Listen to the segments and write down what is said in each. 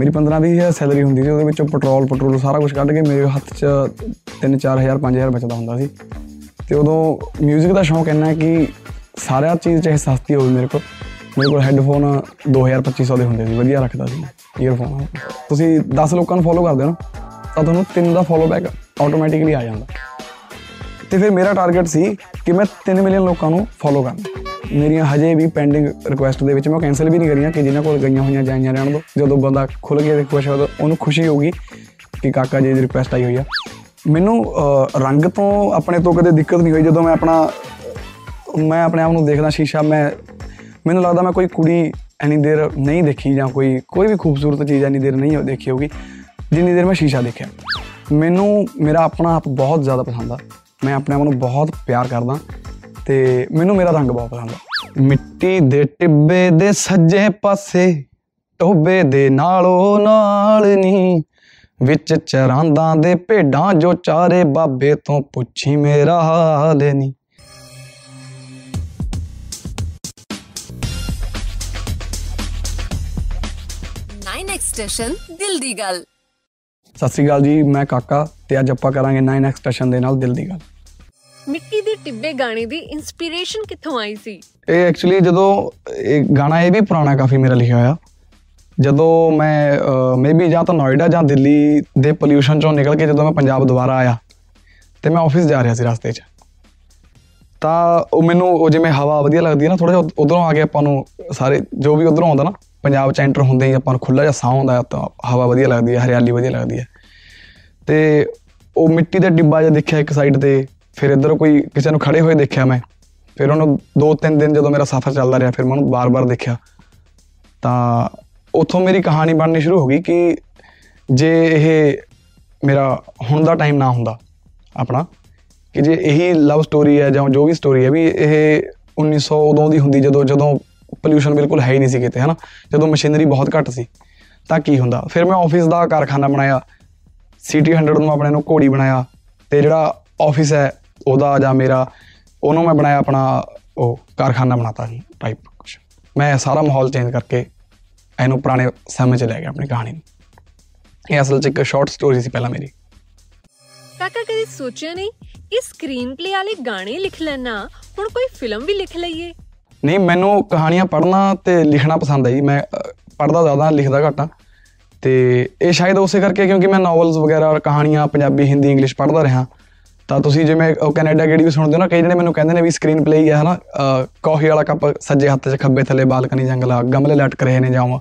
ਮੇਰੀ 15 ਹਜ਼ਾਰ ਸੈਲਰੀ ਹੁੰਦੀ ਸੀ, ਉਹਦੇ ਵਿੱਚੋਂ ਪੈਟਰੋਲ ਪੈਟਰੋਲ ਸਾਰਾ ਕੁਝ ਕੱਢ ਕੇ ਮੇਰੇ ਹੱਥ 'ਚ 3-4000 5000 ਬਚਦਾ ਹੁੰਦਾ ਸੀ। ਤੇ ਉਦੋਂ 뮤직 ਦਾ ਸ਼ੌਂਕ ਇੰਨਾ ਹੈ ਕਿ ਸਾਰਿਆ ਚੀਜ਼ ਚਾਹੇ ਸਸਤੀ ਹੋਵੇ ਮੇਰੇ ਕੋਲ। ਮੇਰੇ ਕੋਲ ਹੈੱਡਫੋਨ 2000 2500 ਦੇ ਹੁੰਦੇ ਸੀ, ਵਧੀਆ ਰੱਖਦਾ ਸੀ ਈਅਰਫੋਨ ਤੁਸੀਂ 10 ਲੋਕਾਂ ਨੂੰ ਫੋਲੋ ਕਰਦੇ ਹੋ ਨਾ, ਤਾਂ ਤੁਹਾਨੂੰ ਤਿੰਨ ਦਾ ਫੋਲੋ ਬੈਕ ਆਟੋਮੈਟਿਕਲੀ ਆ ਜਾਂਦਾ। ਤੇ ਫਿਰ ਮੇਰਾ ਟਾਰਗੇਟ ਸੀ ਕਿ ਮੈਂ 3 ਮਿਲੀਅਨ ਲੋਕਾਂ ਨੂੰ ਫੋਲੋ ਕਰਨਾ ਮੇਰੀਆਂ ਹਜੇ ਵੀ ਪੈਂਡਿੰਗ ਰਿਕੁਐਸਟ ਦੇ ਵਿੱਚ ਮੈਂ ਕੈਨਸਲ ਵੀ ਨਹੀਂ ਕਰੀਆਂ ਕਿ ਜਿਨ੍ਹਾਂ ਕੋਲ ਗਈਆਂ ਹੋਈਆਂ ਜਾਈਆਂ ਰਹਿਣ ਦੋ। ਜਦੋਂ ਬੰਦਾ ਖੁੱਲ ਕੇ ਖੁਸ਼ ਹੋਦਾ ਉਹਨੂੰ ਖੁਸ਼ੀ ਹੋਊਗੀ ਕਿ ਕਾਕਾ ਜੀ ਦੀ ਰਿਕੁਐਸਟ ਆਈ ਹੋਈ ਆ। ਮੈਨੂੰ ਅਹ, ਰੰਗ ਤੋਂ ਆਪਣੇ ਤੋਂ ਕਦੇ ਦਿੱਕਤ ਨਹੀਂ ਹੋਈ ਜਦੋਂ ਮੈਂ ਆਪਣਾ ਮੈਂ ਆਪਣੇ ਆਪ ਨੂੰ ਦੇਖਦਾ ਸ਼ੀਸ਼ਾ ਮੈਂ ਮੈਨੂੰ ਲੱਗਦਾ ਮੈਂ ਕੋਈ ਕੁੜੀ ਇੰਨੀ ਦੇਰ ਨਹੀਂ ਦੇਖੀ ਜਾਂ ਕੋਈ ਕੋਈ ਵੀ ਖੂਬਸੂਰਤ ਚੀਜ਼ ਇੰਨੀ ਦੇਰ ਨਹੀਂ ਦੇਖੀ ਹੋਗੀ ਜਿੰਨੀ ਦੇਰ ਮੈਂ ਸ਼ੀਸ਼ਾ ਦੇਖਿਆ। ਮੈਨੂੰ ਮੇਰਾ ਆਪਣਾ ਆਪ ਬਹੁਤ ਜ਼ਿਆਦਾ ਪਸੰਦ ਆ। ਮੈਂ ਆਪਣੇ ਆਪ ਨੂੰ ਬਹੁਤ ਪਿਆਰ ਕਰਦਾ। ਤੇ ਮੈਨੂੰ ਮੇਰਾ ਰੰਗ ਬਹੁਤ ਪਸੰਦ ਆ। ਮਿੱਟੀ ਦੇ ਟਿੱਬੇ ਦੇ ਸੱਜੇ ਪਾਸੇ ਟੋਬੇ ਦੇ ਨਾਲੋਂ ਨਾਲ ਨੀ। ਵਿੱਚ ਚਰਾਂਦਾਂ ਦੇ ਭੇਡਾਂ ਜੋ ਚਾਰੇ ਬਾਬੇ ਤੋਂ ਪੁੱਛੀ ਮੇਰਾ ਹਾਲ ਨੀ। ਸਟੇਸ਼ਨ ਦਿਲ ਦੀ ਗੱਲ ਸਤਿ ਸ਼੍ਰੀ ਅਕਾਲ ਜੀ ਮੈਂ ਕਾਕਾ ਤੇ ਅੱਜ ਆਪਾਂ ਕਰਾਂਗੇ 9 ਐਕਸਟੈਸ਼ਨ ਦੇ ਨਾਲ ਦਿਲ ਦੀ ਗੱਲ ਮਿੱਟੀ ਦੇ ਟਿੱਬੇ ਗਾਣੇ ਦੀ ਇਨਸਪੀਰੇਸ਼ਨ ਕਿੱਥੋਂ ਆਈ ਸੀ? ਇਹ ਐਕਚੁਅਲੀ ਜਦੋਂ ਇਹ ਗਾਣਾ ਇਹ ਵੀ ਪੁਰਾਣਾ ਕਾਫੀ ਮੇਰਾ ਲਿਖਿਆ ਹੋਇਆ। ਜਦੋਂ ਮੈਂ ਮੇਬੀ ਜਾਂ ਤਾਂ ਨੋਇਡਾ ਜਾਂ ਦਿੱਲੀ ਦੇ ਪੋਲਿਊਸ਼ਨ ਚੋਂ ਨਿਕਲ ਕੇ ਜਦੋਂ ਮੈਂ ਪੰਜਾਬ ਦੁਬਾਰਾ ਆਇਆ, ਤੇ ਮੈਂ ਆਫਿਸ ਜਾ ਰਿਹਾ ਸੀ ਰਸਤੇ 'ਚ। ਤਾਂ ਉਹ ਮੈਨੂੰ, ਉਹ ਜਿਵੇਂ ਹਵਾ ਵਧੀਆ ਲੱਗਦੀ ਹੈ ਨਾ ਥੋੜਾ ਜਿਹਾ ਉਧਰੋਂ ਆ ਕੇ ਆਪਾਂ ਨੂੰ ਸਾਰੇ, ਜੋ ਵੀ ਉਧਰੋਂ ਆਉਂਦਾ ਨਾ, ਪੰਜਾਬ 'ਚ ਐਂਟਰ ਹੁੰਦੇ ਹੀ ਆਪਾਂ ਨੂੰ ਖੁੱਲਾ ਜਿਹਾ ਸਾਹ ਆਉਂਦਾ ਹੈ, ਤਾਂ ਹਵਾ ਵਧੀਆ ਲੱਗਦੀ ਹੈ, ਹਰਿਆਲੀ ਵਧੀਆ ਲੱਗਦੀ ਹੈ। ਤੇ ਉਹ ਮਿੱਟੀ ਦਾ ਡਿੱਬਾ ਜਿਹਾ ਦੇਖਿਆ ਇੱਕ ਸਾਈਡ ਤੇ ਫਿਰ ਇੱਧਰ ਕੋਈ ਕਿਸੇ ਨੂੰ ਖੜੇ ਹੋਏ ਦੇਖਿਆ ਮੈਂ, ਫਿਰ ਉਹਨੂੰ ਦੋ ਤਿੰਨ ਦਿਨ ਜਦੋਂ ਮੇਰਾ ਸਫ਼ਰ ਚੱਲਦਾ ਰਿਹਾ, ਫਿਰ ਮੈਂ ਉਹਨੂੰ ਬਾਰ-ਬਾਰ ਦੇਖਿਆ। ਤਾਂ ਉੱਥੋਂ ਮੇਰੀ ਕਹਾਣੀ ਬਣਨੀ ਸ਼ੁਰੂ ਹੋ ਗਈ ਕਿ ਜੇ ਇਹ ਮੇਰਾ ਹੁਣ ਦਾ ਟਾਈਮ ਨਾ ਹੁੰਦਾ ਆਪਣਾ, ਕਿ ਜੇ ਇਹੀ ਲਵ ਸਟੋਰੀ ਹੈ ਜਾਂ ਜੋ ਵੀ ਸਟੋਰੀ ਹੈ ਵੀ ਇਹ 1900 ਉਦੋਂ ਦੀ ਹੁੰਦੀ ਜਦੋਂ ਜਦੋਂ ਪੋਲਿਊਸ਼ਨ ਬਿਲਕੁਲ ਹੈ ਹੀ ਨਹੀਂ ਸੀ ਕਿਤੇ, ਹਨਾ? ਜਦੋਂ ਮਸ਼ੀਨਰੀ ਬਹੁਤ ਘੱਟ ਸੀ, ਤਾਂ ਕੀ ਹੁੰਦਾ? ਫਿਰ ਮੈਂ ਆਫਿਸ ਦਾ ਕਾਰਖਾਨਾ ਬਣਾਇਆ ਸਿਟੀ 100 ਨੂੰ ਆਪਣੇ ਨੂੰ ਘੋੜੀ ਬਣਾਇਆ, ਤੇ ਜਿਹੜਾ ਆਫਿਸ ਹੈ ਉਹਦਾ ਜਾਂ ਮੇਰਾ ਉਹਨੂੰ ਮੈਂ ਬਣਾਇਆ ਆਪਣਾ ਉਹ ਕਾਰਖਾਨਾ ਬਣਾਤਾ ਸੀ ਟਾਈਪ ਕੁਝ ਮੈਂ ਸਾਰਾ ਮਾਹੌਲ ਚੇਂਜ ਕਰਕੇ ਇਹਨੂੰ ਪੁਰਾਣੇ ਸਮੇਂ 'ਚ ਲੈ ਗਿਆ ਆਪਣੀ ਕਹਾਣੀ ਨੂੰ। ਇਹ ਅਸਲ 'ਚ ਇੱਕ ਸ਼ਾਰਟ ਸਟੋਰੀ ਸੀ ਪਹਿਲਾਂ ਮੇਰੀ। ਕਾਕਾ ਕਦੇ ਸੋਚਿਆ ਨਹੀਂ ਕਿ ਸਕਰੀਨ ਪਲੇ ਵਾਲੇ ਗਾਣੇ ਲਿਖ ਲੈਣਾ ਹੁਣ ਕੋਈ ਫਿਲਮ ਵੀ ਲਿਖ ਲਈਏ? ਨਹੀਂ ਮੈਨੂੰ ਕਹਾਣੀਆਂ ਪੜ੍ਹਨਾ ਤੇ ਲਿਖਣਾ ਪਸੰਦ ਹੈ ਜੀ। ਮੈਂ ਪੜ੍ਹਦਾ ਜ਼ਿਆਦਾ ਲਿਖਦਾ ਘੱਟ ਤੇ ਇਹ ਸ਼ਾਇਦ ਉਸੇ ਕਰਕੇ ਕਿਉਂਕਿ ਮੈਂ ਨੋਵਲਸ ਵਗੈਰਾ ਕਹਾਣੀਆਂ ਪੰਜਾਬੀ ਹਿੰਦੀ ਇੰਗਲਿਸ਼ ਪੜ੍ਹਦਾ ਰਿਹਾ। ਤਾਂ ਤੁਸੀਂ ਜਿਵੇਂ ਉਹ ਕੈਨੇਡਾ ਗੇੜੀ ਵੀ ਸੁਣਦੇ ਹੋ ਨਾ, ਕਈ ਜਣੇ ਮੈਨੂੰ ਕਹਿੰਦੇ ਨੇ ਵੀ ਸਕਰੀਨ ਪਲੇ ਹੀ ਹੈ ਹਨਾ ਕਾਫੀ ਵਾਲਾ ਕੱਪ ਸੱਜੇ ਹੱਥ 'ਚ ਖੱਬੇ ਥੱਲੇ ਬਾਲਕਨੀ ਜੰਗਲਾ ਗਮਲੇ ਲਟਕ ਰਹੇ ਨੇ ਜਾਵਾਂ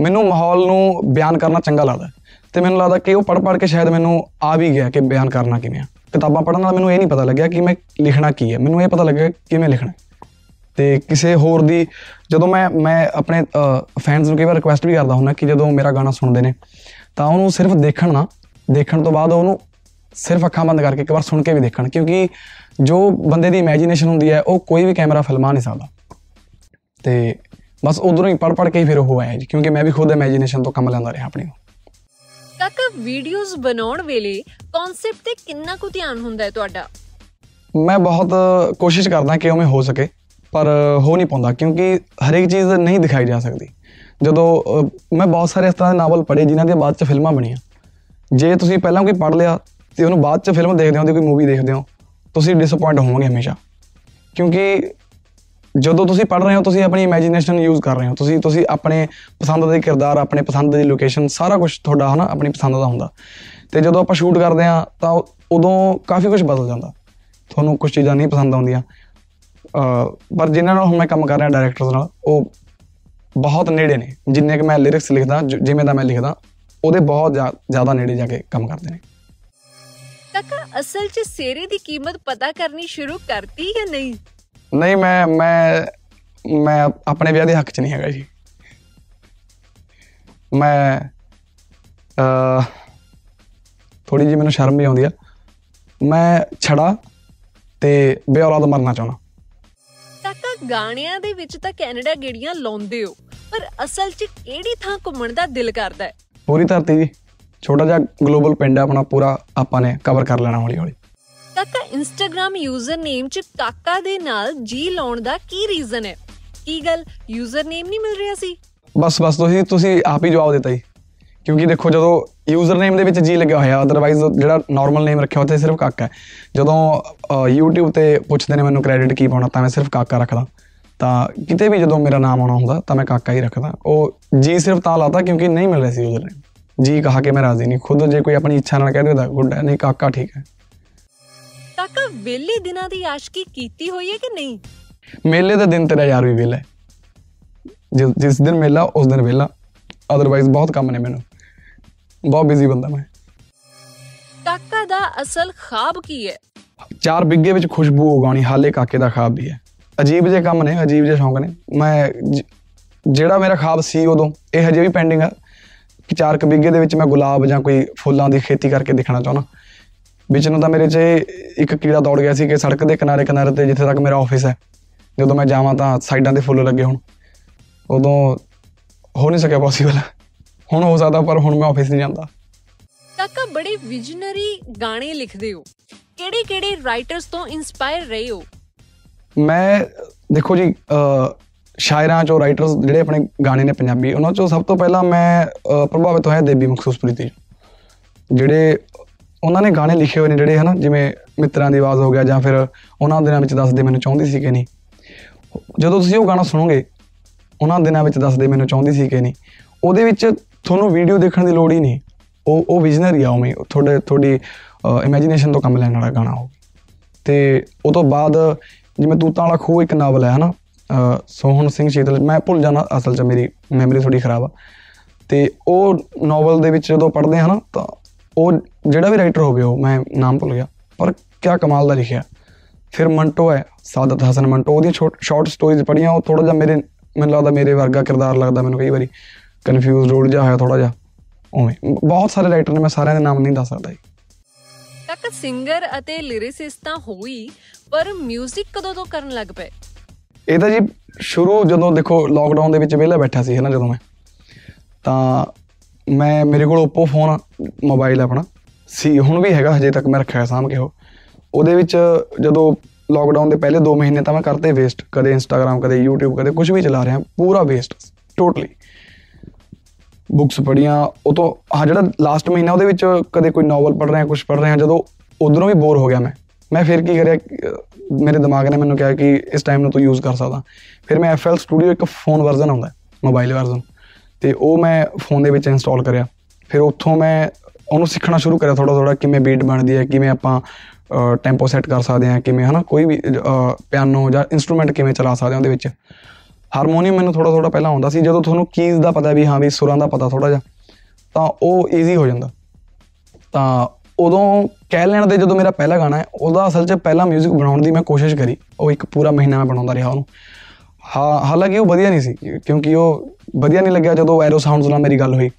ਮੈਨੂੰ ਮਾਹੌਲ ਨੂੰ ਬਿਆਨ ਕਰਨਾ ਚੰਗਾ ਲੱਗਦਾ ਤੇ ਮੈਨੂੰ ਲੱਗਦਾ ਕਿ ਉਹ ਪੜ੍ਹ ਪੜ੍ਹ ਕੇ ਸ਼ਾਇਦ ਮੈਨੂੰ ਆ ਵੀ ਗਿਆ ਕਿ ਬਿਆਨ ਕਰਨਾ ਕਿਵੇਂ ਆ। ਕਿਤਾਬਾਂ ਪੜ੍ਹਨ ਨਾਲ ਮੈਨੂੰ ਇਹ ਨਹੀਂ ਪਤਾ ਲੱਗਿਆ ਕਿ ਮੈਂ ਲਿਖਣਾ ਕੀ ਹੈ। ਮੈਨੂੰ ਇਹ ਪਤਾ ਲੱਗਿਆ ਕਿਵੇਂ ਲਿਖਣਾ ਤੇ ਕਿਸੇ ਹੋਰ ਦੀ, ਜਦੋਂ ਮੈਂ ਮੈਂ ਆਪਣੇ ਫੈਨਸ ਨੂੰ ਕਈ ਵਾਰ ਰਿਕੁਐਸਟ ਵੀ ਕਰਦਾ ਹੁੰਦਾ ਕਿ ਜਦੋਂ ਮੇਰਾ ਗਾਣਾ ਸੁਣਦੇ ਨੇ, ਤਾਂ ਉਹਨੂੰ ਸਿਰਫ ਦੇਖਣ ਨਾ, ਦੇਖਣ ਤੋਂ ਬਾਅਦ ਉਹਨੂੰ ਸਿਰਫ ਅੱਖਾਂ ਬੰਦ ਕਰਕੇ ਇੱਕ ਵਾਰ ਸੁਣ ਕੇ ਵੀ ਦੇਖਣ ਕਿਉਂਕਿ ਜੋ ਬੰਦੇ ਦੀ ਇਮੇਜਿਨੇਸ਼ਨ ਹੁੰਦੀ ਹੈ ਉਹ ਕੋਈ ਵੀ ਕੈਮਰਾ ਫਿਲਮਾ ਨਹੀਂ ਸਕਦਾ। ਤੇ ਬਸ ਉਧਰੋਂ ਹੀ ਪੜ ਪੜ ਕੇ ਹੀ ਫਿਰ ਉਹ ਆਇਆ ਜੀ ਕਿਉਂਕਿ ਮੈਂ ਵੀ ਖੁਦ ਇਮੇਜਿਨੇਸ਼ਨ ਤੋਂ ਕੰਮ ਲੈਂਦਾ ਰਿਹਾ ਆਪਣੀ। ਕਾਕਾ ਵੀਡੀਓਜ਼ ਬਣਾਉਣ ਵੇਲੇ ਕਨਸੈਪਟ ਤੇ ਕਿੰਨਾ ਕੁ ਧਿਆਨ ਹੁੰਦਾ ਹੈ ਤੁਹਾਡਾ? ਮੈਂ ਬਹੁਤ ਕੋਸ਼ਿਸ਼ ਕਰਦਾ ਕਿ ਉਵੇਂ ਹੋ ਸਕੇ ਪਰ ਹੋ ਨਹੀਂ ਪਾਉਂਦਾ ਕਿਉਂਕਿ ਹਰੇਕ ਚੀਜ਼ ਨਹੀਂ ਦਿਖਾਈ ਜਾ ਸਕਦੀ। ਜਦੋਂ ਮੈਂ ਬਹੁਤ ਸਾਰੇ ਇਸ ਤਰ੍ਹਾਂ ਦੇ ਨਾਵਲ ਪੜ੍ਹੇ ਜਿਨ੍ਹਾਂ ਦੀਆਂ ਬਾਅਦ ਚ ਫਿਲਮਾਂ ਬਣੀਆਂ। ਜੇ ਤੁਸੀਂ ਪਹਿਲਾਂ ਕੋਈ ਪੜ੍ਹ ਲਿਆ ਤੇ ਉਹਨੂੰ ਬਾਅਦ ਚ ਫਿਲਮ ਦੇਖਦੇ ਹੋ ਤੇ ਕੋਈ ਮੂਵੀ ਦੇਖਦੇ ਹੋ, ਤੁਸੀਂ ਡਿਸਪਾਇੰਟ ਹੋਵੋਗੇ ਹਮੇਸ਼ਾ। ਕਿਉਂਕਿ ਜਦੋਂ ਤੁਸੀਂ ਪੜ੍ਹ ਰਹੇ ਹੋ, ਤੁਸੀਂ ਆਪਣੀ ਇਮੇਜਿਨੇਸ਼ਨ ਯੂਜ਼ ਕਰ ਰਹੇ ਹੋ। ਤੁਸੀਂ ਤੁਸੀਂ ਆਪਣੇ ਪਸੰਦ ਦੇ ਕਿਰਦਾਰ, ਆਪਣੇ ਪਸੰਦ ਦੀ ਲੋਕੇਸ਼ਨ ਸਾਰਾ ਕੁਝ ਤੁਹਾਡਾ ਹਨਾ, ਆਪਣੀ ਪਸੰਦ ਦਾ ਹੁੰਦਾ। ਤੇ ਜਦੋਂ ਆਪਾਂ ਸ਼ੂਟ ਕਰਦੇ ਆ ਤਾਂ ਉਦੋਂ ਕਾਫੀ ਕੁਝ ਬਦਲ ਜਾਂਦਾ। ਤੁਹਾਨੂੰ ਕੁਝ ਚੀਜ਼ਾਂ ਨਹੀਂ ਪਸੰਦ ਆਉਂਦੀਆਂ। ਅਹ, ਪਰ ਜਿਨ੍ਹਾਂ ਨਾਲ ਹੁਣ ਮੈਂ ਕੰਮ ਕਰ ਰਿਹਾ ਡਾਇਰੈਕਟਰਸ ਨਾਲ, ਉਹ ਬਹੁਤ ਨੇੜੇ ਨੇ। ਜਿੰਨੇ ਕਿ ਮੈਂ ਲਿਰਿਕਸ ਲਿਖਦਾ, ਜ- ਜਿਵੇਂ ਦਾ ਮੈਂ ਲਿਖਦਾ, ਉਹਦੇ ਬਹੁਤ ਜ਼ਿਆ- ਜ਼ਿਆਦਾ ਨੇੜੇ ਜਾ ਕੇ ਕੰਮ ਕਰਦੇ ਨੇ। ਕਾਕਾ ਅਸਲ 'ਚ ਸੇਰੇ ਦੀ ਕੀਮਤ ਪਤਾ ਕਰਨੀ ਸ਼ੁਰੂ ਕਰਤੀ ਜਾਂ ਨਹੀਂ? ਨਹੀਂ ਮੈਂ ਮੈਂ ਮੈਂ ਆਪਣੇ ਵਿਆਹ ਦੇ ਹੱਕ 'ਚ ਨਹੀਂ ਹੈਗਾ ਜੀ। ਮੈਂ ਅ ਥੋੜੀ ਜਿਹੀ ਮੈਨੂੰ ਸ਼ਰਮ ਵੀ ਆਉਂਦੀ ਆ। ਮੈਂ ਛੜਾ ਤੇ ਬੇਔਲਾਦ ਮਰਨਾ ਚਾਹੁੰਦਾ। ਕਾਕਾ ਗਾਣਿਆਂ ਦੇ ਵਿੱਚ ਤਾਂ ਕੈਨੇਡਾ ਗੇੜੀਆਂ ਲਾਉਂਦੇ ਹੋ ਪਰ ਅਸਲ 'ਚ ਕਿਹੜੀ ਥਾਂ ਘੁੰਮਣ ਦਾ ਦਿਲ ਕਰਦਾ ਹੈ? ਪੂਰੀ ਧਰਤੀ ਜੀ। ਛੋਟਾ ਜਿਹਾ ਗਲੋਬਲ ਪਿੰਡ ਆਪਣਾ ਪੂਰਾ ਆਪਾਂ ਨੇ ਕਵਰ ਕਰ ਲੈਣਾ ਹੌਲੀ ਹੌਲੀ। ਕਾਕਾ ਇੰਸਟਾਗ੍ਰam ਯੂਜ਼ਰ ਨੇਮ 'ਚ ਕਾਕਾ ਦੇ ਨਾਲ ਜੀ ਲਾਉਣ ਦਾ ਕੀ ਰੀਜ਼ਨ ਹੈ? ਕੀ ਗੱਲ ਯੂਜ਼ਰ ਨੇਮ ਨਹੀਂ ਮਿਲ ਰਿਹਾ ਸੀ? ਬਸ ਬਸ ਤੁਸੀਂ ਤੁਸੀਂ ਆਪ ਹੀ ਜਵਾਬ ਦਿੱਤਾ ਜੀ। ਕਿਉਂਕਿ ਦੇਖੋ ਜਦੋਂ ਯੂਜ਼ਰ ਨੇਮ ਦੇ ਵਿੱਚ ਜੀ ਲੱਗਿਆ ਹੋਇਆ ਅਦਰਵਾਈਜ਼ ਜਿਹੜਾ ਨਾਰਮਲ ਨੇਮ ਰੱਖਿਆ ਉੱਥੇ ਸਿਰਫ ਕਾਕਾ ਹੈ। ਜਦੋਂ YouTube ਤੇ ਪੁੱਛਦੇ ਨੇ ਮੈਨੂੰ ਕ੍ਰੈਡਿਟ ਕੀ ਪਾਉਣਾ ਤਾਂ ਮੈਂ ਸਿਰਫ ਕਾਕਾ ਰੱਖਦਾ। ਤਾਂ ਕਿਤੇ ਵੀ ਜਦੋਂ ਮੇਰਾ ਨਾਮ ਆਉਣਾ ਹੁੰਦਾ ਤਾਂ ਮੈਂ ਕਾਕਾ ਹੀ ਰੱਖਦਾ। ਉਹ ਜੀ ਸਿਰਫ ਤਾਂ ਲਾਤਾ ਕਿਉਂਕਿ ਨਹੀਂ ਮਿਲ ਰਿਹਾ ਸੀ ਯੂਜ਼ਰ ਨੇਮ ਜੀ ਕਹਾ ਕੇ ਮੈਂ ਰਾਜ਼ੀ ਨਹੀਂ। ਖੁਦ ਜੇ ਕੋਈ ਆਪਣੀ ਇੱਛਾ ਨਾਲ ਕਹਿ ਦੇਦਾ ਗੁੱਡ ਹੈ। ਨਹੀਂ ਕਾਕਾ ਠੀਕ ਹੈ। ਕਾਕਾ ਵਿਹਲੇ ਦਿਨਾਂ ਦੀ ਆਸ਼ਕੀ ਕੀਤੀ ਹੋਈ ਹੈ ਕਿ ਨਹੀਂ? ਮੇਲੇ ਦੇ ਦਿਨ ਤੇਰਾ ਯਾਰ ਵੀ ਵਿਹਲਾ ਹੈ। ਜਿਸ ਜਿਸ ਦਿਨ ਮੇਲਾ ਉਸ ਦਿਨ ਵਿਹਲਾ। ਅਦਰਵਾਈਜ਼ ਬਹੁਤ ਕੰਮ ਨੇ ਮੈਨੂੰ। ਬਹੁਤ ਬਿਜ਼ੀ ਬੰਦਾ ਮੈਂ। ਕਾਕਾ ਦਾ ਅਸਲ ਖਾਬ ਕੀ ਹੈ? ਚਾਰ ਬਿੱਗੇ ਵਿੱਚ ਖੁਸ਼ਬੂ ਉਗਾਉਣੀ ਹਾਲੇ ਕਾਕੇ ਦਾ ਖਾਬ ਵੀ ਹੈ। ਅਜੀਬ ਜੇ ਕੰਮ ਨੇ ਅਜੀਬ ਜੇ ਸ਼ੌਂਕ ਨੇ। ਮੈਂ ਜਿਹੜਾ ਮੇਰਾ ਖਾਬ ਸੀ ਉਦੋਂ ਇਹ ਹਜੇ ਵੀ ਪੈਂਡਿੰਗ ਆ। ਕਿ ਚਾਰ ਕੁ ਬਿੱਗੇ ਦੇ ਵਿੱਚ ਮੈਂ ਗੁਲਾਬ ਜਾਂ ਕੋਈ ਫੁੱਲਾਂ ਦੀ ਖੇਤੀ ਕਰਕੇ ਦੇਖਣਾ ਚਾਹੁੰਦਾ। ਵਿੱਚ ਨੂੰ ਤਾਂ ਮੇਰੇ 'ਚ ਇੱਕ ਕੀੜਾ ਦੌੜ ਗਿਆ ਸੀ ਕਿ ਸੜਕ ਦੇ ਕਿਨਾਰੇ ਕਿਨਾਰੇ ਤੇ ਜਿੱਥੇ ਤੱਕ ਮੇਰਾ ਆਫਿਸ ਹੈ ਜਦੋਂ ਮੈਂ ਜਾਵਾਂ ਤਾਂ ਸਾਈਡਾਂ ਤੇ ਫੁੱਲ ਲੱਗੇ ਹੋਣ। ਉਦੋਂ ਹੋ ਨਹੀਂ ਸਕਿਆ ਪੋਸੀਬਲ ਹੁਣ ਹੋ ਸਕਦਾ ਪਰ ਹੁਣ ਮੈਂ ਆਫਿਸ ਨਹੀਂ ਜਾਂਦਾ। ਕਾਕਾ ਬੜੇ ਵਿਜ਼ਨਰੀ ਗਾਣੇ ਲਿਖਦੇ ਹੋ। ਕਿਹੜੇ ਕਿਹੜੇ ਰਾਈਟਰਸ ਤੋਂ ਇਨਸਪਾਇਰ ਰਹੇ ਹੋ? ਮੈਂ ਦੇਖੋ ਜੀ ਸ਼ਾਇਰਾਂ ਚੋਂ ਰਾਈਟਰਸ ਜਿਹੜੇ ਆਪਣੇ ਗਾਣੇ ਨੇ ਪੰਜਾਬੀ ਉਹਨਾਂ ਚੋਂ ਸਭ ਤੋਂ ਪਹਿਲਾਂ ਮੈਂ ਅ, ਪ੍ਰਭਾਵਿਤ ਹੋਇਆ ਦੇਬੀ ਮਖਸੂਸਪ੍ਰੀਤੀ ਤੋਂ। ਜਿਹੜੇ ਉਹਨਾਂ ਨੇ ਗਾਣੇ ਲਿਖੇ ਹੋਏ ਨੇ ਜਿਹੜੇ ਹਨਾ ਜਿਵੇਂ ਮਿੱਤਰਾਂ ਦੀ ਆਵਾਜ਼ ਹੋ ਗਿਆ ਜਾਂ ਫਿਰ ਉਹਨਾਂ ਦਿਨਾਂ ਵਿੱਚ ਦੱਸਦੇ ਮੈਨੂੰ ਚਾਹੁੰਦੀ ਸੀ ਕਿ ਨਹੀਂ। ਜਦੋਂ ਤੁਸੀਂ ਉਹ ਗਾਣਾ ਸੁਣੋਗੇ ਉਹਨਾਂ ਦਿਨਾਂ ਵਿੱਚ ਦੱਸਦੇ ਮੈਨੂੰ ਚਾਹੁੰਦੀ ਸੀ ਕਿ ਨਹੀਂ। ਉਹਦੇ ਵਿੱਚ ਤੁਹਾਨੂੰ ਵੀਡੀਓ ਦੇਖਣ ਦੀ ਲੋੜ ਹੀ ਨਹੀਂ। ਉਹ ਉਹ ਵਿਜ਼ਨਰੀ ਆ ਉਵੇਂ ਤੁਹਾਡੇ ਤੁਹਾਡੀ ਇਮੇਜਿਨੇਸ਼ਨ ਤੋਂ ਕੰਮ ਲੈਣ ਵਾਲਾ ਗਾਣਾ ਹੋ ਤੇ ਉਹ ਤੋਂ ਬਾਅਦ ਜਿਵੇਂ ਤੂਤਾਂ ਵਾਲਾ ਖੂਹ ਇੱਕ ਨਾਵਲ ਹੈ ਹਨਾ ਅਹ ਸੋਹਣ ਸਿੰਘ ਸ਼ੀਤਲ ਮੈਂ ਭੁੱਲ ਜਾਣਾ ਅਸਲ 'ਚ ਮੇਰੀ ਮੈਮਰੀ ਥੋੜੀ ਖਰਾਬ ਆ। ਤੇ ਉਹ ਨਾਵਲ ਦੇ ਵਿੱਚ ਜਦੋਂ ਪੜ੍ਹਦੇ ਹਾਂ ਨਾ, ਤਾਂ ਉਹ ਜਿਹੜਾ ਵੀ ਰਾਈਟਰ ਹੋਵੇ, ਉਹ ਮੈਂ ਨਾਮ ਭੁੱਲ ਗਿਆ, ਪਰ ਕਿਆ ਕਮਾਲ ਦਾ ਲਿਖਿਆ। ਫਿਰ ਮੰਟੋ ਹੈ, ਸਾਦਤ ਹਸਨ ਮੰਟੋ, ਉਹਦੀਆਂ ਸ਼ਾਰਟ ਸਟੋਰੀਜ਼ ਪੜ੍ਹੀਆਂ, ਉਹ ਥੋੜਾ ਜਿਹਾ ਮੇਰੇ ਮੈਨੂੰ ਲੱਗਦਾ ਮੇਰੇ ਵਰਗਾ ਕਿਰਦਾਰ ਲੱਗਦਾ ਮੈਨੂੰ ਕਈ ਵਾਰੀ। ਕਨਫਿਊਜ਼ ਰੋਲ ਜਿਹਾ ਹੋਇਆ ਥੋੜਾ ਜਿਹਾ। ਉਵੇਂ, ਬਹੁਤ ਸਾਰੇ ਰਾਈਟਰ ਨੇ, ਮੈਂ ਸਾਰਿਆਂ ਦੇ ਨਾਮ ਨਹੀਂ ਦੱਸ ਸਕਦਾ ਜੀ। ਕਾਕਾ ਸਿੰਗਰ ਅਤੇ ਲਿਰਿਸਿਸਟ ਤਾਂ ਹੋਈ, ਪਰ 뮤직 ਕਦੋਂ ਤੋਂ ਕਰਨ ਲੱਗ ਪਏ? ਇਹ ਤਾਂ ਜੀ ਸ਼ੁਰੂ ਜਦੋਂ ਦੇਖੋ ਲੋਕਡਾਊਨ ਦੇ ਵਿੱਚ ਵਿਹਲਾ ਬੈਠਾ ਸੀ ਹੈ ਨਾ ਜਦੋਂ ਮੈਂ ਤਾਂ ਮੈਂ ਮੇਰੇ ਕੋਲ Oppo ਫੋਨ ਮੋਬਾਈਲ ਆਪਣਾ। ਸੀ ਹੁਣ ਵੀ ਹੈਗਾ ਹਜੇ ਤੱਕ ਮੈਂ ਰੱਖਿਆ ਸਾਂਭ ਕੇ ਉਹ। ਉਹਦੇ ਵਿੱਚ ਜਦੋਂ ਲੋਕਡਾਊਨ ਦੇ ਪਹਿਲੇ 2 ਮਹੀਨੇ ਤਾਂ ਮੈਂ ਕਰਤੇ ਵੇਸਟ ਕਦੇ ਇੰਸਟਾਗ੍ਰam ਕਦੇ YouTube ਕਦੇ ਕੁਝ ਵੀ ਚਲਾ ਰਿਹਾ ਪੂਰਾ ਵੇਸਟ ਟੋਟਲੀ ਬੁੱਕਸ ਪੜ੍ਹੀਆਂ ਉਹ ਤੋਂ ਹਾਂ ਜਿਹੜਾ ਲਾਸਟ ਮਹੀਨਾ ਉਹਦੇ ਵਿੱਚ ਕਦੇ ਕੋਈ ਨੋਵਲ ਪੜ੍ਹ ਰਿਹਾ ਕੁਝ ਪੜ੍ਹ ਰਿਹਾ ਜਦੋਂ ਉਧਰੋਂ ਵੀ ਬੋਰ ਹੋ ਗਿਆ ਮੈਂ। ਮੈਂ ਫਿਰ ਕੀ ਕਰਿਆ ਕਿ, ਅਹ, ਮੇਰੇ ਦਿਮਾਗ ਨੇ ਮੈਨੂੰ ਕਿਹਾ ਕਿ ਇਸ ਟਾਈਮ ਨੂੰ ਤੂੰ ਯੂਜ਼ ਕਰ ਸਕਦਾ। ਫਿਰ ਮੈਂ FL Studio ਇੱਕ ਫੋਨ ਵਰਜ਼ਨ ਆਉਂਦਾ ਮੋਬਾਈਲ ਵਰਜ਼ਨ ਤੇ ਉਹ ਮੈਂ ਫੋਨ ਦੇ ਵਿੱਚ ਇੰਸਟਾਲ ਕਰਿਆ। ਫਿਰ ਉੱਥੋਂ ਮੈਂ ਉਹਨੂੰ ਸਿੱਖਣਾ ਸ਼ੁਰੂ ਕਰਿਆ ਥੋੜਾ ਥੋੜਾ ਕਿਵੇਂ ਬੀਟ ਬਣਦੀ ਹੈ, ਕਿਵੇਂ ਆਪਾਂ ਟੈਂਪੋ ਸੈੱਟ ਕਰ ਸਕਦੇ ਹਾਂ, ਕਿਵੇਂ, ਹਨਾ, ਕੋਈ ਵੀ ਪਿਆਨੋ ਜਾਂ ਇਨਸਟਰੂਮੈਂਟ ਕਿਵੇਂ ਚਲਾ ਸਕਦੇ ਹਾਂ ਉਹਦੇ ਵਿੱਚ। ਹਾਰਮੋਨੀਅਮ ਮੈਨੂੰ ਥੋੜਾ ਥੋੜਾ ਪਹਿਲਾਂ ਆਉਂਦਾ ਸੀ, ਜਦੋਂ ਤੁਹਾਨੂੰ ਕੀਜ਼ ਦਾ ਪਤਾ ਵੀ ਹਾਂ ਵੀ ਸੁਰਾਂ ਦਾ ਪਤਾ ਥੋੜਾ ਜਿਹਾ, ਤਾਂ ਉਹ ਈਜ਼ੀ ਹੋ ਜਾਂਦਾ। ਤਾਂ ਉਦੋਂ ਕਹਿ ਲੈਣ ਦੇ ਜਦੋਂ ਮੇਰਾ ਪਹਿਲਾ ਗਾਣਾ ਹੈ ਉਹਦਾ ਅਸਲ 'ਚ ਪਹਿਲਾ 뮤직 ਬਣਾਉਣ ਦੀ ਮੈਂ ਕੋਸ਼ਿਸ਼ ਕਰੀ ਉਹ ਇੱਕ ਪੂਰਾ ਮਹੀਨਾ ਮੈਂ ਬਣਾਉਂਦਾ ਰਿਹਾ ਉਹਨੂੰ ਹਾਂ ਹਾਲਾਂਕਿ ਉਹ ਵਧੀਆ ਨਹੀਂ ਸੀ ਕਿਉਂਕਿ ਉਹ ਵਧੀਆ ਨਹੀਂ ਲੱਗਿਆ ਜਦੋਂ ਐਰੋ ਸਾਊਂਡਸ ਨਾਲ ਮੇਰੀ ਗੱਲ ਹੋਈ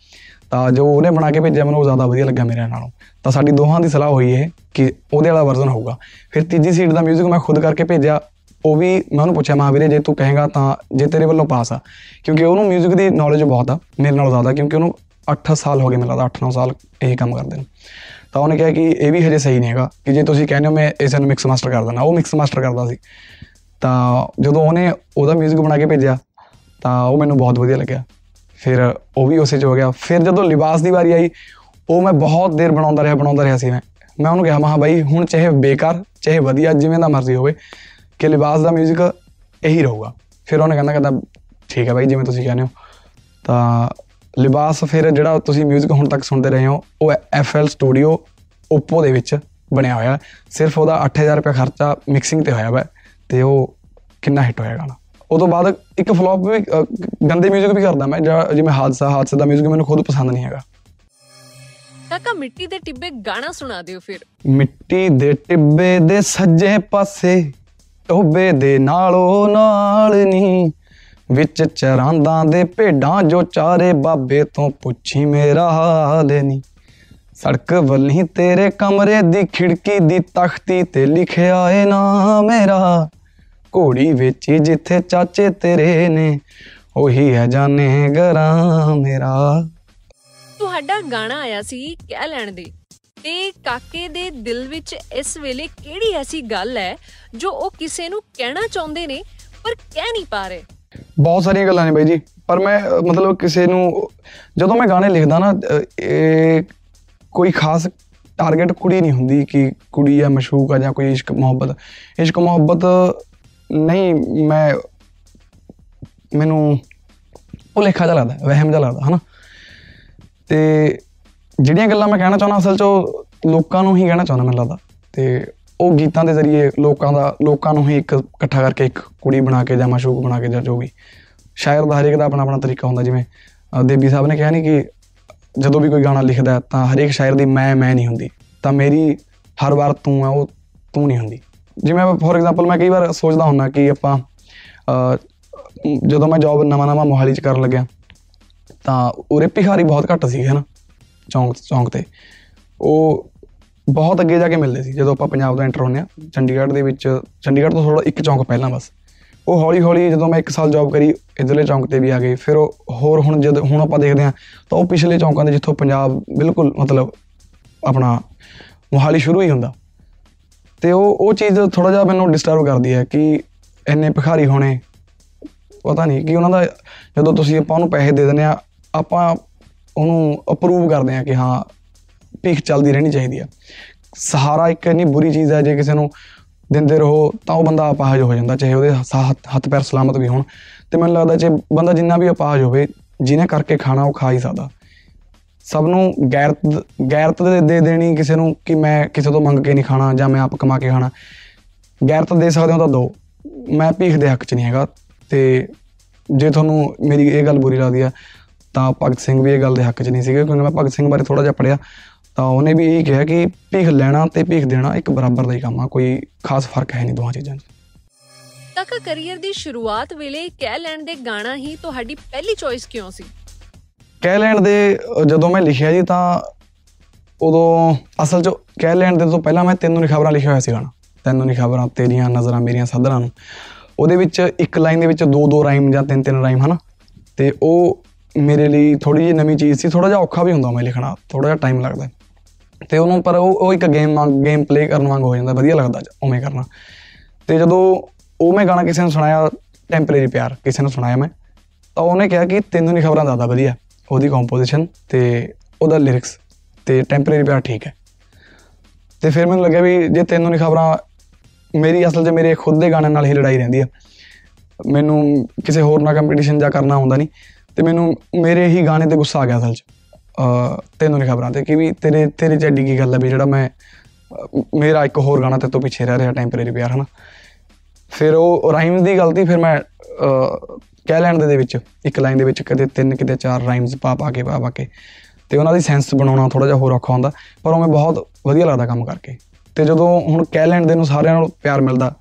ਤਾਂ ਜੋ ਉਹਨੇ ਬਣਾ ਕੇ ਭੇਜਿਆ ਮੈਨੂੰ ਉਹ ਜ਼ਿਆਦਾ ਵਧੀਆ ਲੱਗਾ ਮੇਰੇ ਨਾਲੋਂ ਤਾਂ ਸਾਡੀ ਦੋਹਾਂ ਦੀ ਸਲਾਹ ਹੋਈ ਇਹ ਕਿ ਉਹਦੇ ਵਾਲਾ ਵਰਜ਼ਨ ਹੋਊਗਾ ਫਿਰ ਤੀਜੀ ਸੀਟ ਦਾ 뮤직 ਮੈਂ ਖੁਦ ਕਰਕੇ ਭੇਜਿਆ ਉਹ ਵੀ ਮੈਂ ਉਹਨੂੰ ਪੁੱਛਿਆ ਮਹਾਵੀਰੇ ਜੇ ਤੂੰ ਕਹੇਗਾ ਤਾਂ ਜੇ ਤੇਰੇ ਵੱਲੋਂ ਪਾਸ ਆ ਕਿਉਂਕਿ ਉਹਨੂੰ 뮤직 ਦੀ ਨੌਲੇਜ ਬਹੁਤ ਆ ਮੇਰੇ ਨਾਲੋਂ ਜ਼ਿਆਦਾ ਕਿਉਂਕਿ ਉਹਨੂੰ 8 ਸਾਲ ਹੋ ਗਏ ਮੈਨੂੰ ਲੱਗਦਾ 8-9 ਸਾਲ ਇਹ ਕੰਮ ਕਰਦੇ ਨੂੰ ਤਾਂ ਉਹਨੇ ਕਿਹਾ ਕਿ ਇਹ ਵੀ ਹਜੇ ਸਹੀ ਨਹੀਂ ਹੈਗਾ ਕਿ ਜੇ ਤੁਸੀਂ ਕਹਿੰਦੇ ਹੋ ਮੈਂ ਇਸ ਨੂੰ ਮਿਕਸ ਮਾਸਟਰ ਕਰ ਦਿੰਦਾ ਉਹ ਮਿਕਸ ਮਾਸਟਰ ਕਰਦਾ ਸੀ ਤਾਂ ਜਦੋਂ ਉਹਨੇ ਉਹਦਾ 뮤직 ਬਣਾ ਕੇ ਭੇਜਿਆ ਤਾਂ ਉਹ ਮੈਨੂੰ ਬਹੁਤ ਵਧੀਆ ਲੱਗਿਆ ਫਿਰ ਉਹ ਵੀ ਉਸੇ ਚ ਹੋ ਗਿਆ ਫਿਰ ਜਦੋਂ ਲਿਬਾਸ ਦੀ ਵਾਰੀ ਆਈ ਉਹ ਮੈਂ ਬਹੁਤ ਦੇਰ ਬਣਾਉਂਦਾ ਰਿਹਾ ਬਣਾਉਂਦਾ ਰਿਹਾ ਸੀ ਮੈਂ ਮੈਂ ਉਹਨੂੰ ਕਿਹਾ ਮਹਾ ਬਾਈ ਹੁਣ ਚਾਹੇ ਬੇਕਾਰ ਚਾਹੇ ਵਧੀਆ ਜਿਵੇਂ ਦਾ ਮਰਜ਼ੀ ਹੋਵੇ ਕਿ ਲਿਬਾਸ ਦਾ 뮤직 ਇਹੀ ਰਹੂਗਾ ਫਿਰ ਉਹਨੇ ਕਹਿੰਦਾ ਕਹਿੰਦਾ ਠੀਕ ਹੈ ਬਾਈ ਜਿਵੇਂ ਤੁਸੀਂ ਕਹਿੰਦੇ ਹੋ ਤਾਂ ਲਿਬਾਸ ਫਿਰ ਜਿਹੜਾ ਤੁਸੀਂ 뮤직 ਹੁਣ ਤੱਕ ਸੁਣਦੇ ਰਹੇ ਹੋ ਉਹ FL ਸਟੂਡੀਓ Oppo ਦੇ ਵਿੱਚ ਬਣਿਆ ਹੋਇਆ। ਸਿਰਫ ਉਹਦਾ 8000 ਰੁਪਏ ਖਰਚਾ ਮਿਕਸਿੰਗ ਤੇ ਹੋਇਆ ਵਾ ਤੇ ਉਹ ਕਿੰਨਾ ਹਿੱਟ ਹੋਇਆ ਗਾਣਾ। ਉਸ ਤੋਂ ਬਾਅਦ ਇੱਕ ਫਲॉप ਵੀ ਗੰਦੇ 뮤직 ਵੀ ਕਰਦਾ ਮੈਂ ਜਿਵੇਂ ਹਾਦਸਾ ਹਾਦਸੇ ਦਾ 뮤직 ਮੈਨੂੰ ਖੁਦ ਪਸੰਦ ਨਹੀਂ ਹੈਗਾ। ਕਾਕਾ ਮਿੱਟੀ ਦੇ ਟਿੱਬੇ ਗਾਣਾ ਸੁਣਾ ਦਿਓ ਫਿਰ। ਮਿੱਟੀ ਦੇ ਟਿੱਬੇ ਦੇ ਸੱਜੇ ਪਾਸੇ ਟੋਬੇ ਦੇ ਨਾਲੋਂ ਨਾਲ ਨਹੀਂ ਵਿੱਚ ਚਰਾਂਦਾਂ ਦੇ ਭੇਡਾਂ ਜੋ ਚਾਰੇ ਬਾਬੇ ਤੋਂ ਪੁੱਛੀ, ਮੇਰਾ ਹਾਲ ਨੀ। ਸੜਕ ਵੱਲੀ ਤੇਰੇ ਕਮਰੇ ਦੀ ਖਿੜਕੀ ਦੀ ਤਖਤੀ ਤੇ ਲਿਖਿਆ ਏ ਨਾ ਮੇਰਾ। ਘੋੜੀ ਵੇਚੀ ਜਿੱਥੇ ਚਾਚੇ ਤੇਰੇ ਨੇ, ਉਹੀ ਹੈ ਜਾਣੇ ਗਰਾਂ ਮੇਰਾ। ਤੁਹਾਡਾ ਗਾਣਾ ਆਇਆ ਸੀ ਕਹਿ ਲੈਣ ਦੇ। ਤੇ ਕਾਕੇ ਦੇ ਦਿਲ ਵਿੱਚ ਇਸ ਵੇਲੇ ਕਿਹੜੀ ਐਸੀ ਗੱਲ ਹੈ ਜੋ ਉਹ ਕਿਸੇ ਨੂੰ ਕਹਿਣਾ ਚਾਹੁੰਦੇ ਨੇ, ਪਰ ਕਹਿ ਨਹੀਂ ਪਾ ਰਹੇ? ਬਹੁਤ ਸਾਰੀਆਂ ਗੱਲਾਂ ਨੇ ਬਾਈ ਜੀ। ਪਰ ਮੈਂ ਅ, ਮਤਲਬ ਕਿਸੇ ਨੂੰ ਜਦੋਂ ਮੈਂ ਗਾਣੇ ਲਿਖਦਾ ਨਾ ਅ, ਇਹ ਕੋਈ ਖਾਸ ਟਾਰਗੇਟ ਕੁੜੀ ਨਹੀਂ ਹੁੰਦੀ ਕਿ ਕੁੜੀ ਆ ਮਸ਼ੂਕ ਆ ਜਾਂ ਕੋਈ ਇਸ਼ਕ ਮੁਹੱਬਤ। ਇਸ਼ਕ ਮੁਹੱਬਤ ਨਹੀਂ ਮੈਂ ਮੈਨੂੰ ਭੁਲੇਖਾ ਜਿਹਾ ਲੱਗਦਾ ਵਹਿਮ ਜਿਹਾ ਲੱਗਦਾ ਹਨਾ? ਤੇ ਜਿਹੜੀਆਂ ਗੱਲਾਂ ਮੈਂ ਕਹਿਣਾ ਚਾਹੁੰਦਾ ਅਸਲ 'ਚ ਉਹ ਲੋਕਾਂ ਨੂੰ ਹੀ ਕਹਿਣਾ ਚਾਹੁੰਦਾ ਮੈਨੂੰ ਲੱਗਦਾ। ਤੇ ਉਹ ਗੀਤਾਂ ਦੇ ਜ਼ਰੀਏ ਲੋਕਾਂ ਦਾ ਲੋਕਾਂ ਨੂੰ ਹੀ ਇੱਕ ਇਕੱਠਾ ਕਰਕੇ ਇੱਕ ਕੁੜੀ ਬਣਾ ਕੇ ਜਾਂ ਮਾਸ਼ੂਕ ਬਣਾ ਕੇ ਜਾਂ ਜੋ ਵੀ ਸ਼ਾਇਰ ਦਾ ਹਰੇਕ ਦਾ ਆਪਣਾ ਆਪਣਾ ਤਰੀਕਾ ਹੁੰਦਾ ਜਿਵੇਂ ਅ, ਦੇਬੀ ਸਾਹਿਬ ਨੇ ਕਿਹਾ ਨਹੀਂ ਕਿ ਜਦੋਂ ਵੀ ਕੋਈ ਗਾਣਾ ਲਿਖਦਾ ਹੈ ਤਾਂ ਹਰੇਕ ਸ਼ਾਇਰ ਦੀ ਮੈਂ ਮੈਂ ਨਹੀਂ ਹੁੰਦੀ। ਤਾਂ ਮੇਰੀ ਹਰ ਵਾਰ ਤੂੰ ਆ ਉਹ ਤੂੰ ਨਹੀਂ ਹੁੰਦੀ। ਜਿਵੇਂ ਫੋਰ ਐਗਜ਼ਾਮਪਲ ਮੈਂ ਕਈ ਵਾਰ ਸੋਚਦਾ ਹੁੰਦਾ ਕਿ ਆਪਾਂ ਅ, ਜਦੋਂ ਮੈਂ ਜੌਬ ਨਵਾਂ ਨਵਾਂ ਮੋਹਾਲੀ ਚ ਕਰਨ ਲੱਗਿਆ ਤਾਂ ਉਰੇ ਭਿਖਾਰੀ ਬਹੁਤ ਘੱਟ ਸੀ ਹਨਾ ਚੌਂਕ ਚੌਂਕ ਤੇ। ਉਹ ਬਹੁਤ ਅੱਗੇ ਜਾ ਕੇ ਮਿਲਦੇ ਸੀ, ਜਦੋਂ ਆਪਾਂ ਪੰਜਾਬ ਤੋਂ ਐਂਟਰ ਹੁੰਦੇ ਆ ਚੰਡੀਗੜ੍ਹ ਦੇ ਵਿੱਚ, ਚੰਡੀਗੜ੍ਹ ਤੋਂ ਥੋੜਾ ਇੱਕ ਚੌਂਕ ਪਹਿਲਾਂ ਬਸ। ਉਹ ਹੌਲੀ ਹੌਲੀ ਜਦੋਂ ਮੈਂ 1 ਸਾਲ ਜੌਬ ਕਰੀ, ਇਧਰਲੇ ਚੌਂਕ ਤੇ ਵੀ ਆ ਗਏ। ਫਿਰ ਉਹ ਹੋਰ ਹੁਣ ਜਦ, ਹੁਣ ਆਪਾਂ ਦੇਖਦੇ ਆ ਤਾਂ ਉਹ ਪਿਛਲੇ ਚੌਂਕਾਂ ਦੇ ਜਿੱਥੋਂ ਪੰਜਾਬ ਬਿਲਕੁਲ ਮਤਲਬ ਆਪਣਾ ਮੋਹਾਲੀ ਸ਼ੁਰੂ ਹੀ ਹੁੰਦਾ। ਤੇ ਉਹ ਉਹ ਚੀਜ਼ ਥੋੜਾ ਜਿਹਾ ਮੈਨੂੰ ਡਿਸਟਰਬ ਕਰਦੀ ਹੈ ਕਿ ਇੰਨੇ ਭਿਖਾਰੀ ਹੋਣੇ, ਪਤਾ ਨਹੀਂ ਕਿ ਉਹਨਾਂ ਦਾ ਜਦੋਂ ਤੁਸੀਂ ਆਪਾਂ ਉਹਨੂੰ ਪੈਸੇ ਦੇ ਦਿੰਦੇ ਆ ਆਪਾਂ ਉਹਨੂੰ ਅਪਰੂਵ ਕਰਦੇ ਆ ਕਿ ਹਾਂ ਭੀਖ ਚੱਲਦੀ ਰਹਿਣੀ ਚਾਹੀਦੀ ਆ। ਸਹਾਰਾ ਇੱਕ ਇੰਨੀ ਬੁਰੀ ਚੀਜ਼ ਹੈ ਜੇ ਕਿਸੇ ਨੂੰ ਦਿੰਦੇ ਰਹੋ ਤਾਂ ਉਹ ਬੰਦਾ ਅਪਾਹਜ ਹੋ ਜਾਂਦਾ, ਚਾਹੇ ਉਹਦੇ ਸਾ- ਹੱਥ ਹੱਥ ਪੈਰ ਸਲਾਮਤ ਵੀ ਹੋਣ। ਤੇ ਮੈਨੂੰ ਲੱਗਦਾ ਜੇ ਬੰਦਾ ਜਿੰਨਾ ਵੀ ਅਪਾਹਜ ਹੋਵੇ, ਜਿਹਨੇ ਕਰਕੇ ਖਾਣਾ ਉਹ ਖਾ ਹੀ ਸਕਦਾ। ਸਭ ਨੂੰ ਗੈਰਤ ਗੈਰਤ ਦੇ ਦੇ ਦੇਣੀ ਕਿਸੇ ਨੂੰ ਕਿ ਮੈਂ ਕਿਸੇ ਤੋਂ ਮੰਗ ਕੇ ਨਹੀਂ ਖਾਣਾ ਜਾਂ ਮੈਂ ਆਪ ਕਮਾ ਕੇ ਖਾਣਾ। ਗੈਰਤ ਦੇ ਸਕਦੇ ਹੋ ਤਾਂ ਦੋ। ਮੈਂ ਭੀਖ ਦੇ ਹੱਕ 'ਚ ਨਹੀਂ ਹੈਗਾ ਤੇ ਜੇ ਤੁਹਾਨੂੰ ਮੇਰੀ ਇਹ ਗੱਲ ਬੁਰੀ ਲੱਗਦੀ ਆ, ਤਾਂ ਭਗਤ ਸਿੰਘ ਵੀ ਇਹ ਗੱਲ ਦੇ ਹੱਕ 'ਚ ਨਹੀਂ ਸੀਗੇ, ਕਿਉਂਕਿ ਮੈਂ ਭਗਤ ਸਿੰਘ ਬਾਰੇ ਥੋੜਾ ਜਿਹਾ ਪੜਿਆ ਤਾਂ ਉਹਨੇ ਵੀ ਇਹੀ ਕਿਹਾ ਕਿ ਭੀਖ ਲੈਣਾ ਤੇ ਭੀਖ ਦੇਣਾ ਇੱਕ ਬਰਾਬਰ ਦਾ ਹੀ ਕੰਮ ਆ ਕੋਈ ਖਾਸ ਫ਼ਰਕ ਹੈ ਨਹੀਂ ਦੋਹਾਂ ਚੀਜ਼ਾਂ 'ਚ। ਕਾਕਾ ਕੈਰੀਅਰ ਦੀ ਸ਼ੁਰੂਆਤ ਵੇਲੇ ਕਹਿ ਲੈਣ ਦੇ ਗਾਣਾ ਹੀ ਤੁਹਾਡੀ ਪਹਿਲੀ ਚੋਇਸ ਕਿਉਂ ਸੀ? ਕਹਿ ਲੈਣ ਦੇ ਜਦੋਂ ਮੈਂ ਲਿਖਿਆ ਜੀ ਤਾਂ ਉਦੋਂ ਅਸਲ 'ਚ ਕਹਿ ਲੈਣ ਦੇ ਤੋਂ ਪਹਿਲਾਂ ਮੈਂ ਤੈਨੂੰ ਨਹੀਂ ਖਬਰਾਂ ਲਿਖਿਆ ਹੋਇਆ ਸੀ ਗਾਣਾ। ਤੈਨੂੰ ਨਹੀਂ ਖਬਰਾਂ ਤੇਰੀਆਂ ਨਜ਼ਰਾਂ ਮੇਰੀਆਂ ਸੱਧਰਾਂ ਨੂੰ। ਉਹਦੇ ਵਿੱਚ ਇੱਕ ਲਾਈਨ ਦੇ ਵਿੱਚ ਦੋ ਦੋ ਰਾਈਮ ਜਾਂ ਤਿੰਨ ਤਿੰਨ ਰਾਈਮ ਹਨਾ? ਤੇ ਉਹ ਮੇਰੇ ਲਈ ਥੋੜੀ ਜਿਹੀ ਨਵੀਂ ਚੀਜ਼ ਸੀ ਥੋੜਾ ਜਿਹਾ ਔਖਾ ਵੀ ਹੁੰਦਾ ਮੈਂ ਲਿਖਣਾ ਥੋੜਾ ਜਿਹਾ ਟਾਈਮ ਲੱਗਦਾ। ਤੇ ਉਹਨੂੰ ਪਰ ਉਹ ਉਹ ਇੱਕ ਗੇਮ ਵਾਂਗ ਗੇਮ ਪਲੇ ਕਰਨ ਵਾਂਗ ਹੋ ਜਾਂਦਾ, ਵਧੀਆ ਲੱਗਦਾ ਉਵੇਂ ਕਰਨਾ। ਤੇ ਜਦੋਂ ਉਹ ਮੈਂ ਗਾਣਾ ਕਿਸੇ ਨੂੰ ਸੁਣਾਇਆ ਟੈਂਪਰੇਰੀ ਪਿਆਰ, ਕਿਸੇ ਨੂੰ ਸੁਣਾਇਆ ਮੈਂ, ਤਾਂ ਉਹਨੇ ਕਿਹਾ ਕਿ ਤੈਨੂੰ ਨਹੀਂ ਖਬਰਾਂ ਜ਼ਿਆਦਾ ਵਧੀਆ, ਉਹਦੀ ਕੰਪੋਜੀਸ਼ਨ ਤੇ ਉਹਦਾ ਲਿਰਿਕਸ ਤੇ ਟੈਂਪਰੇਰੀ ਪਿਆਰ ਠੀਕ ਹੈ। ਤੇ ਫਿਰ ਮੈਨੂੰ ਲੱਗਿਆ ਵੀ ਜੇ ਤੈਨੂੰ ਨਹੀਂ ਖਬਰਾਂ ਮੇਰੀ ਅਸਲ 'ਚ ਮੇਰੇ ਖੁਦ ਦੇ ਗਾਣੇ ਨਾਲ ਹੀ ਲੜਾਈ ਰਹਿੰਦੀ ਆ। ਮੈਨੂੰ ਕਿਸੇ ਹੋਰ ਨਾਲ ਕੰਪੀਟੀਸ਼ਨ ਜਾਂ ਕਰਨਾ ਹੁੰਦਾ ਨਹੀਂ, ਤੇ ਮੈਨੂੰ ਮੇਰੇ ਹੀ ਗਾਣੇ ਤੇ ਗੁੱਸਾ ਆ ਗਿਆ ਅਸਲ 'ਚ। ਅਹ ਤੈਨੂੰ ਨਹੀਂ ਖਬਰਾਂ ਤੇ ਕਿ ਵੀ ਤੇਰੇ ਤੇਰੇ ਚ ਐਡੀ ਕੀ ਗੱਲ ਹੈ ਵੀ ਜਿਹੜਾ ਮੈਂ ਅਹ ਮੇਰਾ ਇੱਕ ਹੋਰ ਗਾਣਾ ਤੇ ਤੋਂ ਪਿੱਛੇ ਰਹਿ ਰਿਹਾ ਟੈਂਪਰੇਰੀ ਪਿਆਰ ਹਨਾ? ਫਿਰ ਉਹ ਰਾਈਮਸ ਦੀ ਗਲਤੀ ਫਿਰ ਮੈਂ ਅਹ, ਕਹਿ ਲੈਣ ਦੇ ਦੇ ਵਿੱਚ ਇੱਕ ਲਾਈਨ ਦੇ ਵਿੱਚ ਕਦੇ ਤਿੰਨ ਕਿਤੇ ਚਾਰ ਰਾਈਮਸ ਪਾ ਪਾ ਕੇ ਪਾ ਪਾ ਕੇ ਤੇ ਉਹਨਾਂ ਦੀ ਸੈਂਸ ਬਣਾਉਣਾ ਥੋੜਾ ਜਿਹਾ ਹੋਰ ਔਖਾ ਹੁੰਦਾ ਪਰ ਉਹ ਮੈਂ ਬਹੁਤ ਵਧੀਆ ਲੱਗਦਾ ਕੰਮ ਕਰਕੇ। ਤੇ ਜਦੋਂ ਹੁਣ ਕਹਿ ਲੈਣ ਦੇ ਨੂੰ ਸਾਰਿਆਂ ਨੂੰ ਪਿਆਰ ਮਿਲਦਾ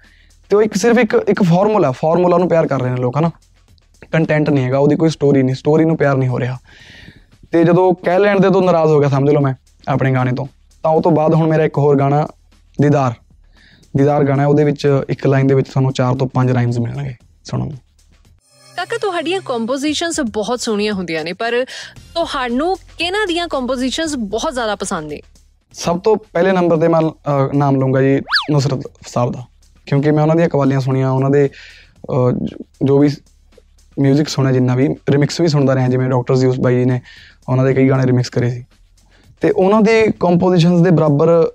ਤੇ ਉਹ ਇੱਕ ਸਿਰਫ ਇੱਕ ਇੱਕ ਫਾਰਮੂਲਾ ਫਾਰਮੂਲਾ ਨੂੰ ਪਿਆਰ ਕਰ ਰਹੇ ਨੇ ਲੋਕ ਹਨਾ? ਕੰਟੈਂਟ ਨਹੀਂ ਹੈਗਾ ਉਹਦੀ ਕੋਈ ਸਟੋਰੀ ਨਹੀਂ ਸਟੋਰੀ ਨੂੰ ਪਿਆਰ ਨਹੀਂ ਹੋ ਰਿਹਾ। ਤੇ ਜਦੋਂ ਕਹਿ ਲੈਣ ਦੇ ਤੋਂ ਨਾਰਾਜ਼ ਹੋ ਗਿਆ ਸਮਝ ਲਓ ਮੈਂ ਆਪਣੇ ਗਾਣੇ ਤੋਂ ਤਾਂ ਉਹ ਤੋਂ ਬਾਅਦ ਹੁਣ ਮੇਰਾ ਇੱਕ ਹੋਰ ਗਾਣਾ ਦੀਦਾਰ। ਦੀਦਾਰ ਗਾਣਾ ਉਹਦੇ ਵਿੱਚ ਇੱਕ ਲਾਈਨ ਦੇ ਵਿੱਚ ਤੁਹਾਨੂੰ 4 ਤੋਂ 5 ਰਾਈਮਸ ਮਿਲਣਗੇ ਸੁਣਨ ਨੂੰ ਕਾਕਾ ਤੁਹਾਡੀਆਂ ਕੰਪੋਜੀਸ਼ਨਸ ਬਹੁਤ ਸੋਹਣੀਆਂ ਹੁੰਦੀਆਂ ਨੇ ਪਰ ਤੁਹਾਨੂੰ ਕਿਹਨਾਂ ਦੀਆਂ ਕੰਪੋਜੀਸ਼ਨਸ ਬਹੁਤ ਜ਼ਿਆਦਾ ਪਸੰਦ ਨੇ? ਸਭ ਤੋਂ ਪਹਿਲੇ ਨੰਬਰ ਤੇ ਮੈਂ ਨਾਮ ਲਵਾਂਗਾ ਜੀ ਨੁਸਰਤ ਸਾਹਿਬ ਦਾ ਕਿਉਂਕਿ ਮੈਂ ਉਹਨਾਂ ਦੀਆਂ ਕਵਾਲੀਆਂ ਸੁਣੀਆਂ ਉਹਨਾਂ ਦੇ ਜੋ ਵੀ 뮤직 ਸੁਣਿਆ ਜਿੰਨਾ ਵੀ ਰਿਮਿਕਸ ਵੀ ਸੁਣਦਾ ਰਿਹਾ ਜਿਵੇਂ ਡਾਕਟਰ ਜ਼ਿਊਸ ਬਾਈ ਜੀ ਨੇ ਉਹਨਾਂ ਦੇ ਕਈ ਗਾਣੇ ਰਿਮਿਕਸ ਕਰੇ ਸੀ। ਤੇ ਉਹਨਾਂ ਦੇ ਕੰਪੋਜੀਸ਼ਨਸ ਦੇ ਬਰਾਬਰ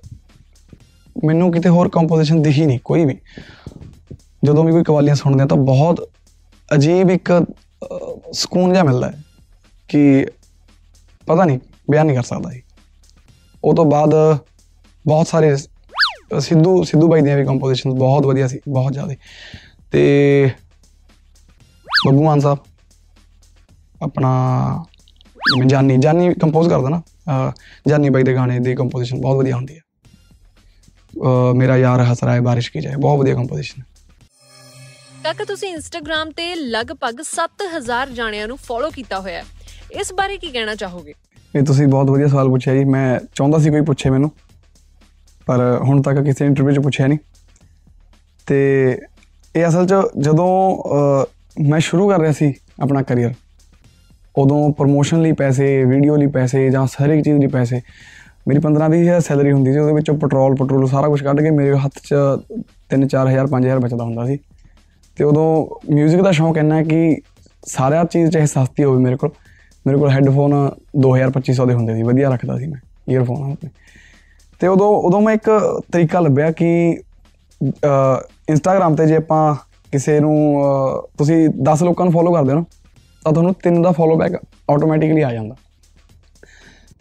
ਮੈਨੂੰ ਕਿਤੇ ਹੋਰ ਕੰਪੋਜੀਸ਼ਨ ਦਿਖੀ ਨਹੀਂ ਕੋਈ ਵੀ। ਜਦੋਂ ਵੀ ਕੋਈ ਕਵਾਲੀਆਂ ਸੁਣਦੇ ਆ ਤਾਂ ਬਹੁਤ ਅਜੀਬ ਇੱਕ ਅਹ, ਸਕੂਨ ਜਿਹਾ ਮਿਲਦਾ ਹੈ ਕਿ ਪਤਾ ਨਹੀਂ ਬਿਆਨ ਨਹੀਂ ਕਰ ਸਕਦਾ ਜੀ ਉਹ ਤੋਂ ਬਾਅਦ ਬਹੁਤ ਸਾਰੇ ਅ, ਸਿੱਧੂ ਸਿੱਧੂ ਬਾਈ ਦੀਆਂ ਵੀ ਕੰਪੋਜੀਸ਼ਨਸ ਬਹੁਤ ਵਧੀਆ ਸੀ ਬਹੁਤ ਜ਼ਿਆਦਾ। ਤੇ ਬੱਬੂ ਮਾਨ ਸਾਹਿਬ ਆਪਣਾ ਜਿਵੇਂ ਜਾਨੀ ਜਾਨੀ ਕੰਪੋਜ਼ ਕਰਦਾ ਨਾ ਜਾਨੀ ਬਾਈ ਦੇ ਗਾਣੇ ਦੀ ਕੰਪੋਜੀਸ਼ਨ ਬਹੁਤ ਵਧੀਆ ਹੁੰਦੀ ਹੈ। ਮੇਰਾ ਯਾਰ ਹੱਸ ਰਿਹਾ ਹੈ ਬਾਰਿਸ਼ ਕੀ ਜਾਏ ਬਹੁਤ ਵਧੀਆ ਕੰਪੋਜੀਸ਼ਨ ਕਾਕਾ ਤੁਸੀਂ ਇੰਸਟਾਗ੍ਰam ਤੇ ਲਗਭਗ 7000 ਜਾਣਿਆਂ ਨੂੰ ਫੋਲੋ ਕੀਤਾ ਹੋਇਆ ਹੈ। ਇਸ ਬਾਰੇ ਕੀ ਕਹਿਣਾ ਚਾਹੋਗੇ? ਇਹ ਤੁਸੀਂ ਬਹੁਤ ਵਧੀਆ ਸਵਾਲ ਪੁੱਛਿਆ ਜੀ। ਮੈਂ ਚਾਹੁੰਦਾ ਸੀ ਕੋਈ ਪੁੱਛੇ ਮੈਨੂੰ ਪਰ ਹੁਣ ਤੱਕ ਕਿਸੇ ਇੰਟਰਵਿਊ 'ਚ ਪੁੱਛਿਆ ਨਹੀਂ। ਤੇ ਇਹ ਅਸਲ 'ਚ ਜਦੋਂ ਮੈਂ ਸ਼ੁਰੂ ਕਰ ਰਿਹਾ ਸੀ ਆਪਣਾ ਕੈਰੀਅਰ ਉਦੋਂ ਪ੍ਰੋਮੋਸ਼ਨ ਲਈ ਪੈਸੇ ਵੀਡੀਓ ਲਈ ਪੈਸੇ ਜਾਂ ਹਰ ਇੱਕ ਚੀਜ਼ ਲਈ ਪੈਸੇ ਮੇਰੀ 15 20 ਹਜ਼ਾਰ ਸੈਲਰੀ ਹੁੰਦੀ ਸੀ ਉਹਦੇ ਵਿੱਚੋਂ ਪੈਟਰੋਲ ਪੈਟਰੋਲ ਸਾਰਾ ਕੁਝ ਕੱਢ ਕੇ ਮੇਰੇ ਹੱਥ 'ਚ 3 4000 5000 ਬਚਦਾ ਹੁੰਦਾ ਸੀ। ਤੇ ਉਦੋਂ 뮤직 ਦਾ ਸ਼ੌਂਕ ਇੰਨਾ ਹੈ ਕਿ ਸਾਰਿਆਂ ਚੀਜ਼ ਚਾਹੇ ਸਸਤੀ ਹੋਵੇ ਮੇਰੇ ਕੋਲ। ਮੇਰੇ ਕੋਲ ਹੈੱਡਫੋਨ 2000 2500 ਦੇ ਹੁੰਦੇ ਸੀ ਵਧੀਆ ਰੱਖਦਾ ਸੀ ਮੈਂ ਈਅਰਫੋਨ ਆਪਣੇ। ਤੇ ਉਦੋਂ ਉਦੋਂ ਮੈਂ ਇੱਕ ਤਰੀਕਾ ਲੱਭਿਆ ਕਿ ਇੰਸਟਾਗ੍ਰam ਤੇ ਜੇ ਆਪਾਂ ਕਿਸੇ ਨੂੰ ਅਹ, ਤੁਸੀਂ 10 ਲੋਕਾਂ ਨੂੰ ਫੋਲੋ ਕਰਦੇ ਹੋ ਨਾ ਤਾਂ ਤੁਹਾਨੂੰ ਤਿੰਨ ਦਾ ਫੋਲੋ ਬੈਕ ਆਟੋਮੈਟਿਕਲੀ ਆ ਜਾਂਦਾ।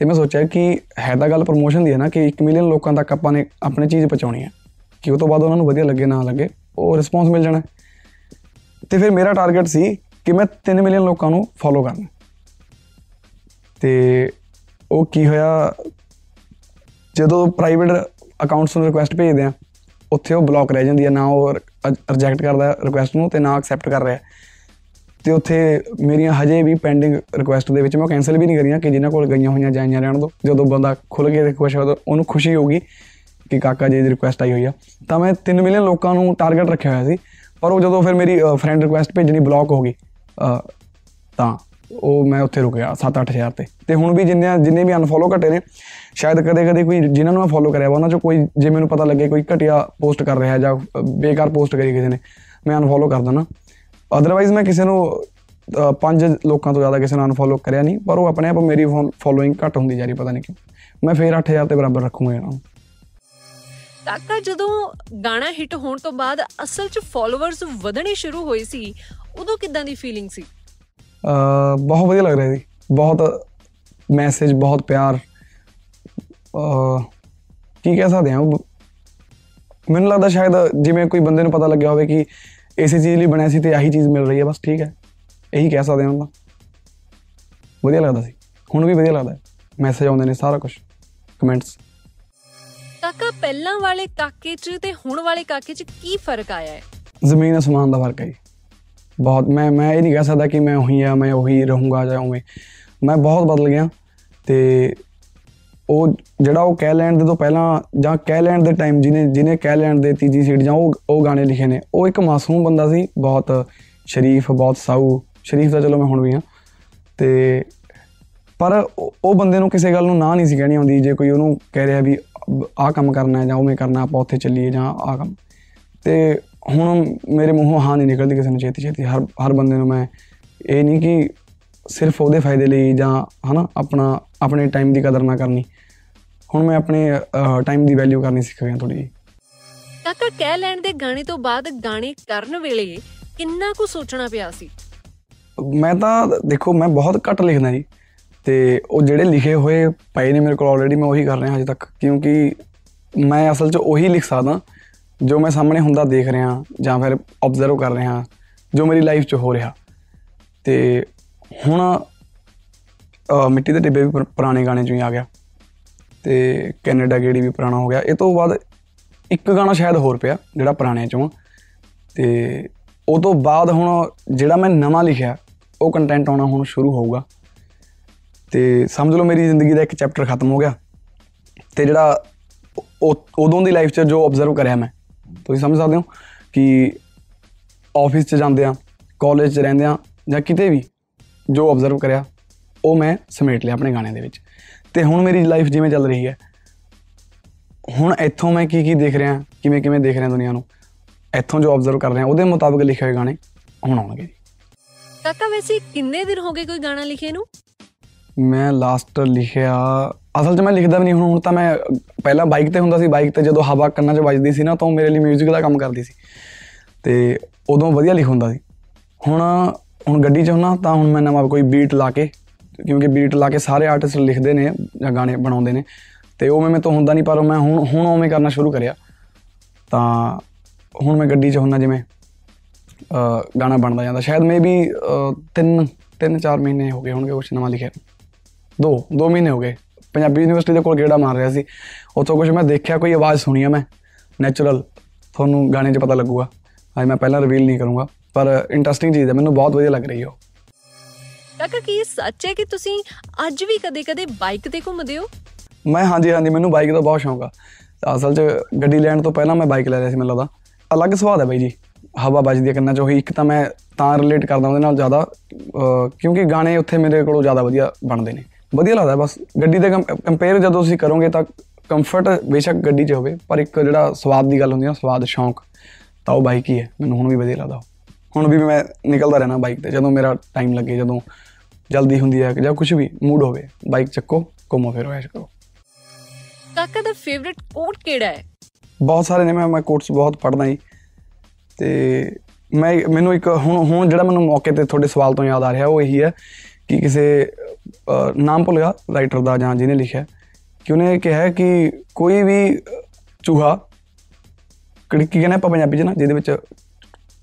ਤੇ ਮੈਂ ਸੋਚਿਆ ਕਿ ਹੈ ਤਾਂ ਗੱਲ ਪ੍ਰੋਮੋਸ਼ਨ ਦੀ ਹੈ ਨਾ, ਕਿ 1 ਮਿਲੀਅਨ ਲੋਕਾਂ ਤੱਕ ਆਪਾਂ ਨੇ ਆਪਣੀ ਚੀਜ਼ ਪਹੁੰਚਾਉਣੀ ਹੈ, ਕਿ ਉਹ ਤੋਂ ਬਾਅਦ ਉਹਨਾਂ ਨੂੰ ਵਧੀਆ ਲੱਗੇ, ਨਾ ਲੱਗੇ, ਉਹ ਰਿਸਪੌਂਸ ਮਿਲ ਜਾਣਾ। ਤੇ ਫਿਰ ਮੇਰਾ ਟਾਰਗੇਟ ਸੀ ਕਿ ਮੈਂ 3 ਮਿਲੀਅਨ ਲੋਕਾਂ ਨੂੰ ਫੋਲੋ ਕਰਨਾ। ਤੇ ਉਹ ਕੀ ਹੋਇਆ, ਜਦੋਂ ਪ੍ਰਾਈਵੇਟ ਅਕਾਊਂਟਸ ਨੂੰ ਰਿਕੁਐਸਟ ਭੇਜਦੇ ਆ, ਉੱਥੇ ਉਹ ਬਲੌਕ ਰਹਿ ਜਾਂਦੀ ਹੈ, ਨਾ ਉਹ ਰਿਜੈਕਟ ਕਰਦਾ ਰਿਕੁਐਸਟ ਨੂੰ ਤੇ ਨਾ ਐਕਸੈਪਟ ਕਰ ਰਿਹਾ। ਤੇ ਉੱਥੇ ਮੇਰੀਆਂ ਹਜੇ ਵੀ ਪੈਂਡਿੰਗ ਰਿਕੁਐਸਟ ਦੇ ਵਿੱਚ ਮੈਂ ਕੈਨਸਲ ਵੀ ਨਹੀਂ ਕਰੀਆਂ ਕਿ ਜਿਨ੍ਹਾਂ ਕੋਲ ਗਈਆਂ ਹੋਈਆਂ ਜਾਈਆਂ ਰਹਿਣ ਦੋ। ਜਦੋਂ ਬੰਦਾ ਖੁੱਲ ਕੇ ਖੁਸ਼ ਹੋਦਾ ਉਹਨੂੰ ਖੁਸ਼ੀ ਹੋਊਗੀ ਕਿ ਕਾਕਾ ਜੀ ਦੀ ਰਿਕੁਐਸਟ ਆਈ ਹੋਈ ਆ। ਤਾਂ ਮੈਂ 3 ਮਿਲੀਅਨ ਲੋਕਾਂ ਨੂੰ ਟਾਰਗੇਟ ਰੱਖਿਆ ਹੋਇਆ ਸੀ ਪਰ ਉਹ ਜਦੋਂ ਫਿਰ ਮੇਰੀ ਫਰੈਂਡ ਰਿਕੁਐਸਟ ਭੇਜਣੀ ਬਲੌਕ ਹੋ ਗਈ ਅ, ਤਾਂ ਉਹ ਮੈਂ ਉੱਥੇ ਰੁਕ ਗਿਆ 7-8000 ਤੇ। ਤੇ ਹੁਣ ਵੀ ਜਿੰਨੇ ਜਿੰਨੇ ਵੀ ਅਨਫੋਲੋ ਘਟੇ ਨੇ ਸ਼ਾਇਦ ਕਦੇ-ਕਦੇ ਕੋਈ ਜਿਨ੍ਹਾਂ ਨੂੰ ਮੈਂ ਫੋਲੋ ਕਰਿਆ ਵਾ ਉਹਨਾਂ ਚੋਂ ਕੋਈ ਜੇ ਮੈਨੂੰ ਪਤਾ ਲੱਗੇ ਕੋਈ ਘਟਿਆ ਪੋਸਟ ਕਰ ਰਿਹਾ ਜਾਂ ਅ, ਬੇਕਾਰ ਪੋਸਟ ਕਰੀ ਕਿਸੇ ਨੇ ਮੈਂ ਅਨਫੋਲੋ ਕਰ ਦਿੰਦਾ। ਅਦਰਵਾਈਜ਼ ਮੈਂ ਕਿਸੇ ਨੂੰ ਪੰਜ ਲੋਕਾਂ ਤੋਂ ਜ਼ਿਆਦਾ ਕਿਸੇ ਨੂੰ ਅਨਫੋਲੋ ਕਰਿਆ ਨਹੀਂ ਪਰ ਉਹ ਆਪਣੇ ਆਪ ਮੇਰੀ ਫੋਲੋਇੰਗ ਘਟ ਹੁੰਦੀ ਜਾ ਰਹੀ ਪਤਾ ਨਹੀਂ ਕਿਉਂ। ਮੈਂ ਫੇਰ 8000 ਤੇ ਬਰਾਬਰ ਰੱਖੂੰਗਾ ਇਹਨਾਂ ਨੂੰ। ਕਾਕਾ ਜਦੋਂ ਗਾਣਾ ਹਿੱਟ ਹੋਣ ਤੋਂ ਬਾਅਦ ਅਸਲ 'ਚ ਫਾਲੋਅਰਸ ਵਧਣੇ ਸ਼ੁਰੂ ਹੋਏ ਸੀ ਉਦੋਂ ਕਿਦਾਂ ਦੀ ਫੀਲਿੰਗ ਸੀ? ਅ, ਬਹੁਤ ਵਧੀਆ ਲੱਗ ਰਿਹਾ ਸੀ ਬਹੁਤ ਮੈਸੇਜ ਬਹੁਤ ਪਿਆਰ। ਅ, ਕੀ ਕਹਿ ਸਕਦੇ ਉਹ ਮੈਨੂੰ ਲੱਗਦਾ ਸ਼ਾਇਦ ਜਿਵੇਂ ਕੋਈ ਬੰਦੇ ਨੂੰ ਪਤਾ ਲੱਗਿਆ ਹੋਵੇ ਕਿ ਇਸੇ ਚੀਜ਼ ਲਈ ਬਣਿਆ ਸੀ ਤੇ ਆਹੀ ਚੀਜ਼ ਮਿਲ ਰਹੀ ਹੈ ਬਸ ਠੀਕ ਹੈ। ਇਹੀ ਕਹਿ ਸਕਦੇ ਹਾਂ ਉਹਨਾਂ ਵਧੀਆ ਲੱਗਦਾ ਸੀ। ਹੁਣ ਵੀ ਵਧੀਆ ਲੱਗਦਾ ਮੈਸੇਜ ਆਉਂਦੇ ਨੇ ਸਾਰਾ ਕੁਝ ਕਮੈਂਟਸ ਕਾਕਾ ਪਹਿਲਾਂ ਵਾਲੇ ਕਾਕੇ 'ਚ ਤੇ ਹੁਣ ਵਾਲੇ ਕਾਕੇ 'ਚ ਕੀ ਫ਼ਰਕ ਆਇਆ ਹੈ? ਜ਼ਮੀਨ ਅਸਮਾਨ ਦਾ ਫ਼ਰਕ ਹੈ ਬਹੁਤ ਮੈਂ ਮੈਂ ਇਹ ਨਹੀਂ ਕਹਿ ਸਕਦਾ ਕਿ ਮੈਂ ਉਹੀ ਆ ਮੈਂ ਉਹੀ ਰਹੂੰਗਾ ਜਾਂ ਉਵੇਂ। ਮੈਂ ਬਹੁਤ ਬਦਲ ਗਿਆ ਤੇ ਉਹ ਜਿਹੜਾ ਉਹ ਕਹਿ ਲੈਣ ਦੇ ਤੋਂ ਪਹਿਲਾਂ ਜਾਂ ਕਹਿ ਲੈਣ ਦੇ ਟਾਈਮ ਜਿਹਨੇ ਜਿਹਨੇ ਕਹਿ ਲੈਣ ਦੇ ਤੀਜੀ ਸੀਟ ਜਾਂ ਉਹ ਉਹ ਗਾਣੇ ਲਿਖੇ ਨੇ, ਉਹ ਇੱਕ ਮਾਸੂਮ ਬੰਦਾ ਸੀ, ਬਹੁਤ ਸ਼ਰੀਫ, ਬਹੁਤ ਸਾਊ, ਸ਼ਰੀਫ ਤਾਂ ਚਲੋ ਮੈਂ ਹੁਣ ਵੀ ਹਾਂ, ਤੇ ਪਰ ਉਹ ਉਹ ਬੰਦੇ ਨੂੰ ਕਿਸੇ ਗੱਲ ਨੂੰ ਨਾ ਨਹੀਂ ਸੀ ਕਹਿਣੀ ਆਉਂਦੀ, ਜੇ ਕੋਈ ਉਹਨੂੰ ਕਹਿ ਰਿਹਾ ਵੀ ਆਹ ਕੰਮ ਕਰਨਾ ਹੈ ਜਾਂ ਉਵੇਂ ਕਰਨਾ, ਆਪਾਂ ਉੱਥੇ ਚੱਲੀਏ ਜਾਂ ਆਹ ਕੰਮ। ਤੇ ਹੁਣ ਮੇਰੇ ਮੂੰਹੋਂ ਹਾਂ ਨਹੀਂ ਨਿਕਲਦੀ ਕਿਸੇ ਨੂੰ ਛੇਤੀ ਛੇਤੀ, ਹਰ ਹਰ ਬੰਦੇ ਨੂੰ ਮੈਂ ਇਹ ਨਹੀਂ ਕਿ ਸਿਰਫ ਉਹਦੇ ਫਾਇਦੇ ਲਈ ਜਾਂ ਹਨਾ, ਆਪਣਾ, ਆਪਣੇ ਟਾਈਮ ਦੀ ਕਦਰ ਨਾ ਕਰਨੀ। ਹੁਣ ਮੈਂ ਆਪਣੇ ਟਾਈਮ ਦੀ ਵੈਲਿਊ ਕਰਨੀ ਸਿੱਖ ਗਿਆ ਥੋੜੀ ਜਿਹੀ। ਕਾਕਾ ਕਹਿ ਲੈਣ ਦੇ ਗਾਣੇ ਤੋਂ ਬਾਅਦ ਗਾਣੇ ਕਰਨ ਵੇਲੇ ਕਿੰਨਾ ਕੁ ਸੋਚਣਾ ਪਿਆ ਸੀ? ਮੈਂ ਤਾਂ ਦੇਖੋ ਮੈਂ ਬਹੁਤ ਘੱਟ ਲਿਖਦਾ ਜੀ। ਤੇ ਉਹ ਜਿਹੜੇ ਲਿਖੇ ਹੋਏ ਪਏ ਨੇ ਮੇਰੇ ਕੋਲ ਆਲਰੇਡੀ ਮੈਂ ਉਹੀ ਕਰ ਰਿਹਾ ਹਜੇ ਤੱਕ। ਕਿਉਂਕਿ ਮੈਂ ਅਸਲ 'ਚ ਉਹੀ ਲਿਖ ਸਕਦਾ ਜੋ ਮੈਂ ਸਾਹਮਣੇ ਹੁੰਦਾ ਦੇਖ ਰਿਹਾ ਜਾਂ ਫਿਰ ਆਬਜ਼ਰਵ ਕਰ ਰਿਹਾ ਜੋ ਮੇਰੀ ਲਾਈਫ 'ਚ ਹੋ ਰਿਹਾ। ਤੇ ਹੁਣ ਮਿੱਟੀ ਦੇ ਟਿੱਬੇ ਵੀ ਪੁਰ- ਪੁਰਾਣੇ ਗਾਣੇ 'ਚੋਂ ਹੀ ਆ ਗਿਆ। ਤੇ ਕੈਨੇਡਾ ਗੇੜੀ ਵੀ ਪੁਰਾਣਾ ਹੋ ਗਿਆ। ਇਹ ਤੋਂ ਬਾਅਦ ਇੱਕ ਗਾਣਾ ਸ਼ਾਇਦ ਹੋਰ ਪਿਆ, ਜਿਹੜਾ ਪੁਰਾਣੇ 'ਚੋਂ ਆ। ਤੇ ਉਹ ਤੋਂ ਬਾਅਦ ਹੁਣ ਜਿਹੜਾ ਮੈਂ ਨਵਾਂ ਲਿਖਿਆ, ਉਹ ਕੰਟੈਂਟ ਆਉਣਾ ਹੁਣ ਸ਼ੁਰੂ ਹੋਊਗਾ। ਤੇ ਸਮਝ ਲਓ ਮੇਰੀ ਜ਼ਿੰਦਗੀ ਦਾ ਇੱਕ ਚੈਪਟਰ ਖਤਮ ਹੋ ਗਿਆ। ਤੇ ਜਿਹੜਾ ਉਹ- ਉਦੋਂ ਦੀ ਲਾਈਫ 'ਚ ਜੋ ਆਬਜ਼ਰਵ ਕਰਿਆ ਮੈਂ, ਤੁਸੀਂ ਸਮਝ ਸਕਦੇ ਹੋ ਕਿ ਆਫਿਸ 'ਚ ਜਾਂਦੇ ਆ ਕਾਲਜ 'ਚ ਰਹਿੰਦੇ ਆ ਜਾਂ ਕਿਤੇ ਵੀ ਜੋ ਆਬਜ਼ਰਵ ਕਰਿਆ, ਉਹ ਮੈਂ ਸਮੇਟ ਲਿਆ ਆਪਣੇ ਗਾਣੇ ਦੇ ਵਿੱਚ। ਤੇ ਹੁਣ ਮੇਰੀ ਲਾਈਫ ਜਿਵੇਂ ਚੱਲ ਰਹੀ ਹੈ। ਹੁਣ ਇੱਥੋਂ ਮੈਂ ਕੀ ਕੀ ਦੇਖ ਰਿਹਾ ਕਿਵੇਂ ਕਿਵੇਂ ਦੇਖ ਰਿਹਾ ਦੁਨੀਆ ਨੂੰ ਇੱਥੋਂ ਜੋ ਆਬਜ਼ਰਵ ਕਰ ਰਿਹਾ ਉਹਦੇ ਮੁਤਾਬਕ ਲਿਖੇ ਹੋਏ ਗਾਣੇ ਹੁਣ ਆਉਣਗੇ। ਕਾਕਾ ਵੈਸੇ ਕਿੰਨੇ ਦਿਨ ਹੋ ਗਏ ਕੋਈ ਗਾਣਾ ਲਿਖੇ ਨੂੰ? ਮੈਂ ਲਾਸਟ ਲਿਖਿਆ ਅਸਲ 'ਚ ਮੈਂ ਲਿਖਦਾ ਵੀ ਨਹੀਂ ਹੁਣ ਹੁਣ ਤਾਂ ਮੈਂ ਪਹਿਲਾਂ ਬਾਈਕ ਤੇ ਹੁੰਦਾ ਸੀ ਬਾਈਕ ਤੇ ਜਦੋਂ ਹਵਾ ਕੰਨਾਂ 'ਚ ਵੱਜਦੀ ਸੀ ਨਾ ਤਾਂ ਉਹ ਮੇਰੇ ਲਈ 뮤직 ਦਾ ਕੰਮ ਕਰਦੀ ਸੀ। ਤੇ ਉਦੋਂ ਵਧੀਆ ਲਿਖ ਹੁੰਦਾ ਸੀ। ਹੁਣ ਹੁਣ ਗੱਡੀ 'ਚ ਹੁੰਨਾ ਤਾਂ ਹੁਣ ਮੈਂ ਨਵਾਂ ਕੋਈ ਬੀਟ ਲਾ ਕੇ ਕਿਉਂਕਿ ਬੀਟ ਲਾ ਕੇ ਸਾਰੇ ਆਰਟਿਸਟ ਲਿਖਦੇ ਨੇ ਜਾਂ ਗਾਣੇ ਬਣਾਉਂਦੇ ਨੇ। ਤੇ ਉਹ ਮੈਂ ਤੋਂ ਹੁੰਦਾ ਨਹੀਂ ਪਰ ਮੈਂ ਹੁਣ ਹੁਣ ਉਵੇਂ ਕਰਨਾ ਸ਼ੁਰੂ ਕਰਿਆ। ਤਾਂ ਹੁਣ ਮੈਂ ਗੱਡੀ 'ਚ ਹੁੰਨਾ ਜਿਵੇਂ ਅ, ਗਾਣਾ ਬਣਦਾ ਜਾਂਦਾ। ਸ਼ਾਇਦ ਮੇਬੀ ਤਿੰਨ ਤਿੰਨ ਚਾਰ ਮਹੀਨੇ ਹੋ ਗਏ ਹੋਣਗੇ ਕੁਛ ਨਵਾਂ ਲਿਖਿਆ। ਦੋ ਦੋ ਮਹੀਨੇ ਹੋ ਗਏ। ਪੰਜਾਬੀ ਯੂਨੀਵਰਸਿਟੀ ਦੇ ਕੋਲ ਗੇੜਾ ਮਾਰ ਰਿਹਾ ਸੀ। ਉੱਥੋਂ ਕੁਝ ਮੈਂ ਦੇਖਿਆ ਕੋਈ ਆਵਾਜ਼ ਸੁਣੀ ਆ ਮੈਂ। ਨੈਚੁਰਲ ਤੁਹਾਨੂੰ ਗਾਣੇ 'ਚ ਪਤਾ ਲੱਗੂਗਾ। ਅੱਜ ਮੈਂ ਪਹਿਲਾਂ ਰਿਵੀਲ ਨਹੀਂ ਕਰੂੰਗਾ। ਪਰ ਇੰਟਰਸਟਿੰਗ ਚੀਜ਼ ਹੈ ਮੈਨੂੰ ਬਹੁਤ ਵਧੀਆ ਲੱਗ ਰਹੀ ਹੈ ਉਹ। ਕਾਕਾ ਕੀ ਇਹ ਸੱਚ ਹੈ ਕਿ ਤੁਸੀਂ ਅੱਜ ਵੀ ਕਦੇ-ਕਦੇ ਬਾਈਕ ਤੇ ਘੁੰਮਦੇ ਹੋ? ਮੈਂ ਹਾਂਜੀ ਹਾਂਜੀ ਮੈਨੂੰ ਬਾਈਕ ਦਾ ਬਹੁਤ ਸ਼ੌਂਕ ਆ। ਅਸਲ 'ਚ ਗੱਡੀ ਲੈਣ ਤੋਂ ਪਹਿਲਾਂ ਮੈਂ ਬਾਈਕ ਲੈ ਲਿਆ ਸੀ ਮੈਨੂੰ ਲੱਗਦਾ। ਅਲੱਗ ਸਵਾਦ ਹੈ ਬਾਈ ਜੀ ਹਵਾ ਵੱਜਦੀ ਹੈ ਕੰਨਾਂ 'ਚ ਉਹੀ। ਇੱਕ ਤਾਂ ਮੈਂ ਤਾਂ ਰਿਲੇਟ ਕਰਦਾ ਉਹਦੇ ਨਾਲ ਜ਼ਿਆਦਾ ਅਹ, ਕਿਉਂਕਿ ਗਾਣੇ ਉੱਥੇ ਮੇਰੇ ਕੋਲੋਂ ਜ਼ਿਆਦਾ ਵਧੀਆ ਬਣਦੇ ਨੇ। ਵਧੀਆ ਲੱਗਦਾ ਬਸ ਗੱਡੀ ਦੇ ਕੰਪੇਅਰ ਜਦੋਂ ਤੁਸੀਂ ਕਰੋਗੇ ਤਾਂ ਕੰਫਰਟ ਬੇਸ਼ੱਕ ਗੱਡੀ 'ਚ ਹੋਵੇ ਪਰ ਇੱਕ ਜਿਹੜਾ ਸਵਾਦ ਦੀ ਗੱਲ ਹੁੰਦੀ ਹੈ ਨਾ ਸਵਾਦ ਸ਼ੌਂਕ ਤਾਂ ਉਹ ਬਾਈਕ ਹੀ ਹੈ। ਮੈਨੂੰ ਹੁਣ ਵੀ ਵਧੀਆ ਲੱਗਦਾ ਉਹ। ਹੁਣ ਵੀ ਮੈਂ ਨਿਕਲਦਾ ਰਹਿਣਾ ਬਾਈਕ ਤੇ ਜਦੋਂ ਮੇਰਾ ਟਾਈਮ ਲੱਗੇ ਜਦੋਂ ਜਲਦੀ ਹੁੰਦੀ ਹੈ ਜਾਂ ਕੁਝ ਵੀ ਮੂਡ ਹੋਵੇ ਬਾਈਕ ਚੱਕੋ ਘੁੰਮੋ ਫਿਰੋ ਐਸ਼ ਕਰੋ। ਕਾਕਾ ਦਾ ਫੇਵਰਿਟ ਕੋਟ ਕਿਹੜਾ ਹੈ? ਬਹੁਤ ਸਾਰੇ ਨੇ ਮੈਂ ਮੈਂ ਕੋਟਸ ਬਹੁਤ ਪੜ੍ਹਦਾ ਜੀ। ਤੇ ਮੈਂ ਮੈਨੂੰ ਇੱਕ ਹੁਣ ਹੁਣ ਜਿਹੜਾ ਮੈਨੂੰ ਮੌਕੇ ਤੇ ਤੁਹਾਡੇ ਸਵਾਲ ਤੋਂ ਯਾਦ ਆ ਰਿਹਾ ਉਹ ਇਹੀ ਹੈ ਕਿ ਕਿਸੇ ਨਾਮ ਭੁੱਲ ਗਿਆ ਰਾਈਟਰ ਦਾ ਜਾਂ ਜਿਹਨੇ ਲਿਖਿਆ ਕਿ ਉਹਨੇ ਕਿਹਾ ਕਿ ਕੋਈ ਵੀ ਚੂਹਾ ਕਿਹੜੀ ਕੀ ਕਹਿੰਦੇ ਆਪਾਂ ਪੰਜਾਬੀ ਚ ਨਾ ਜਿਹਦੇ ਵਿੱਚ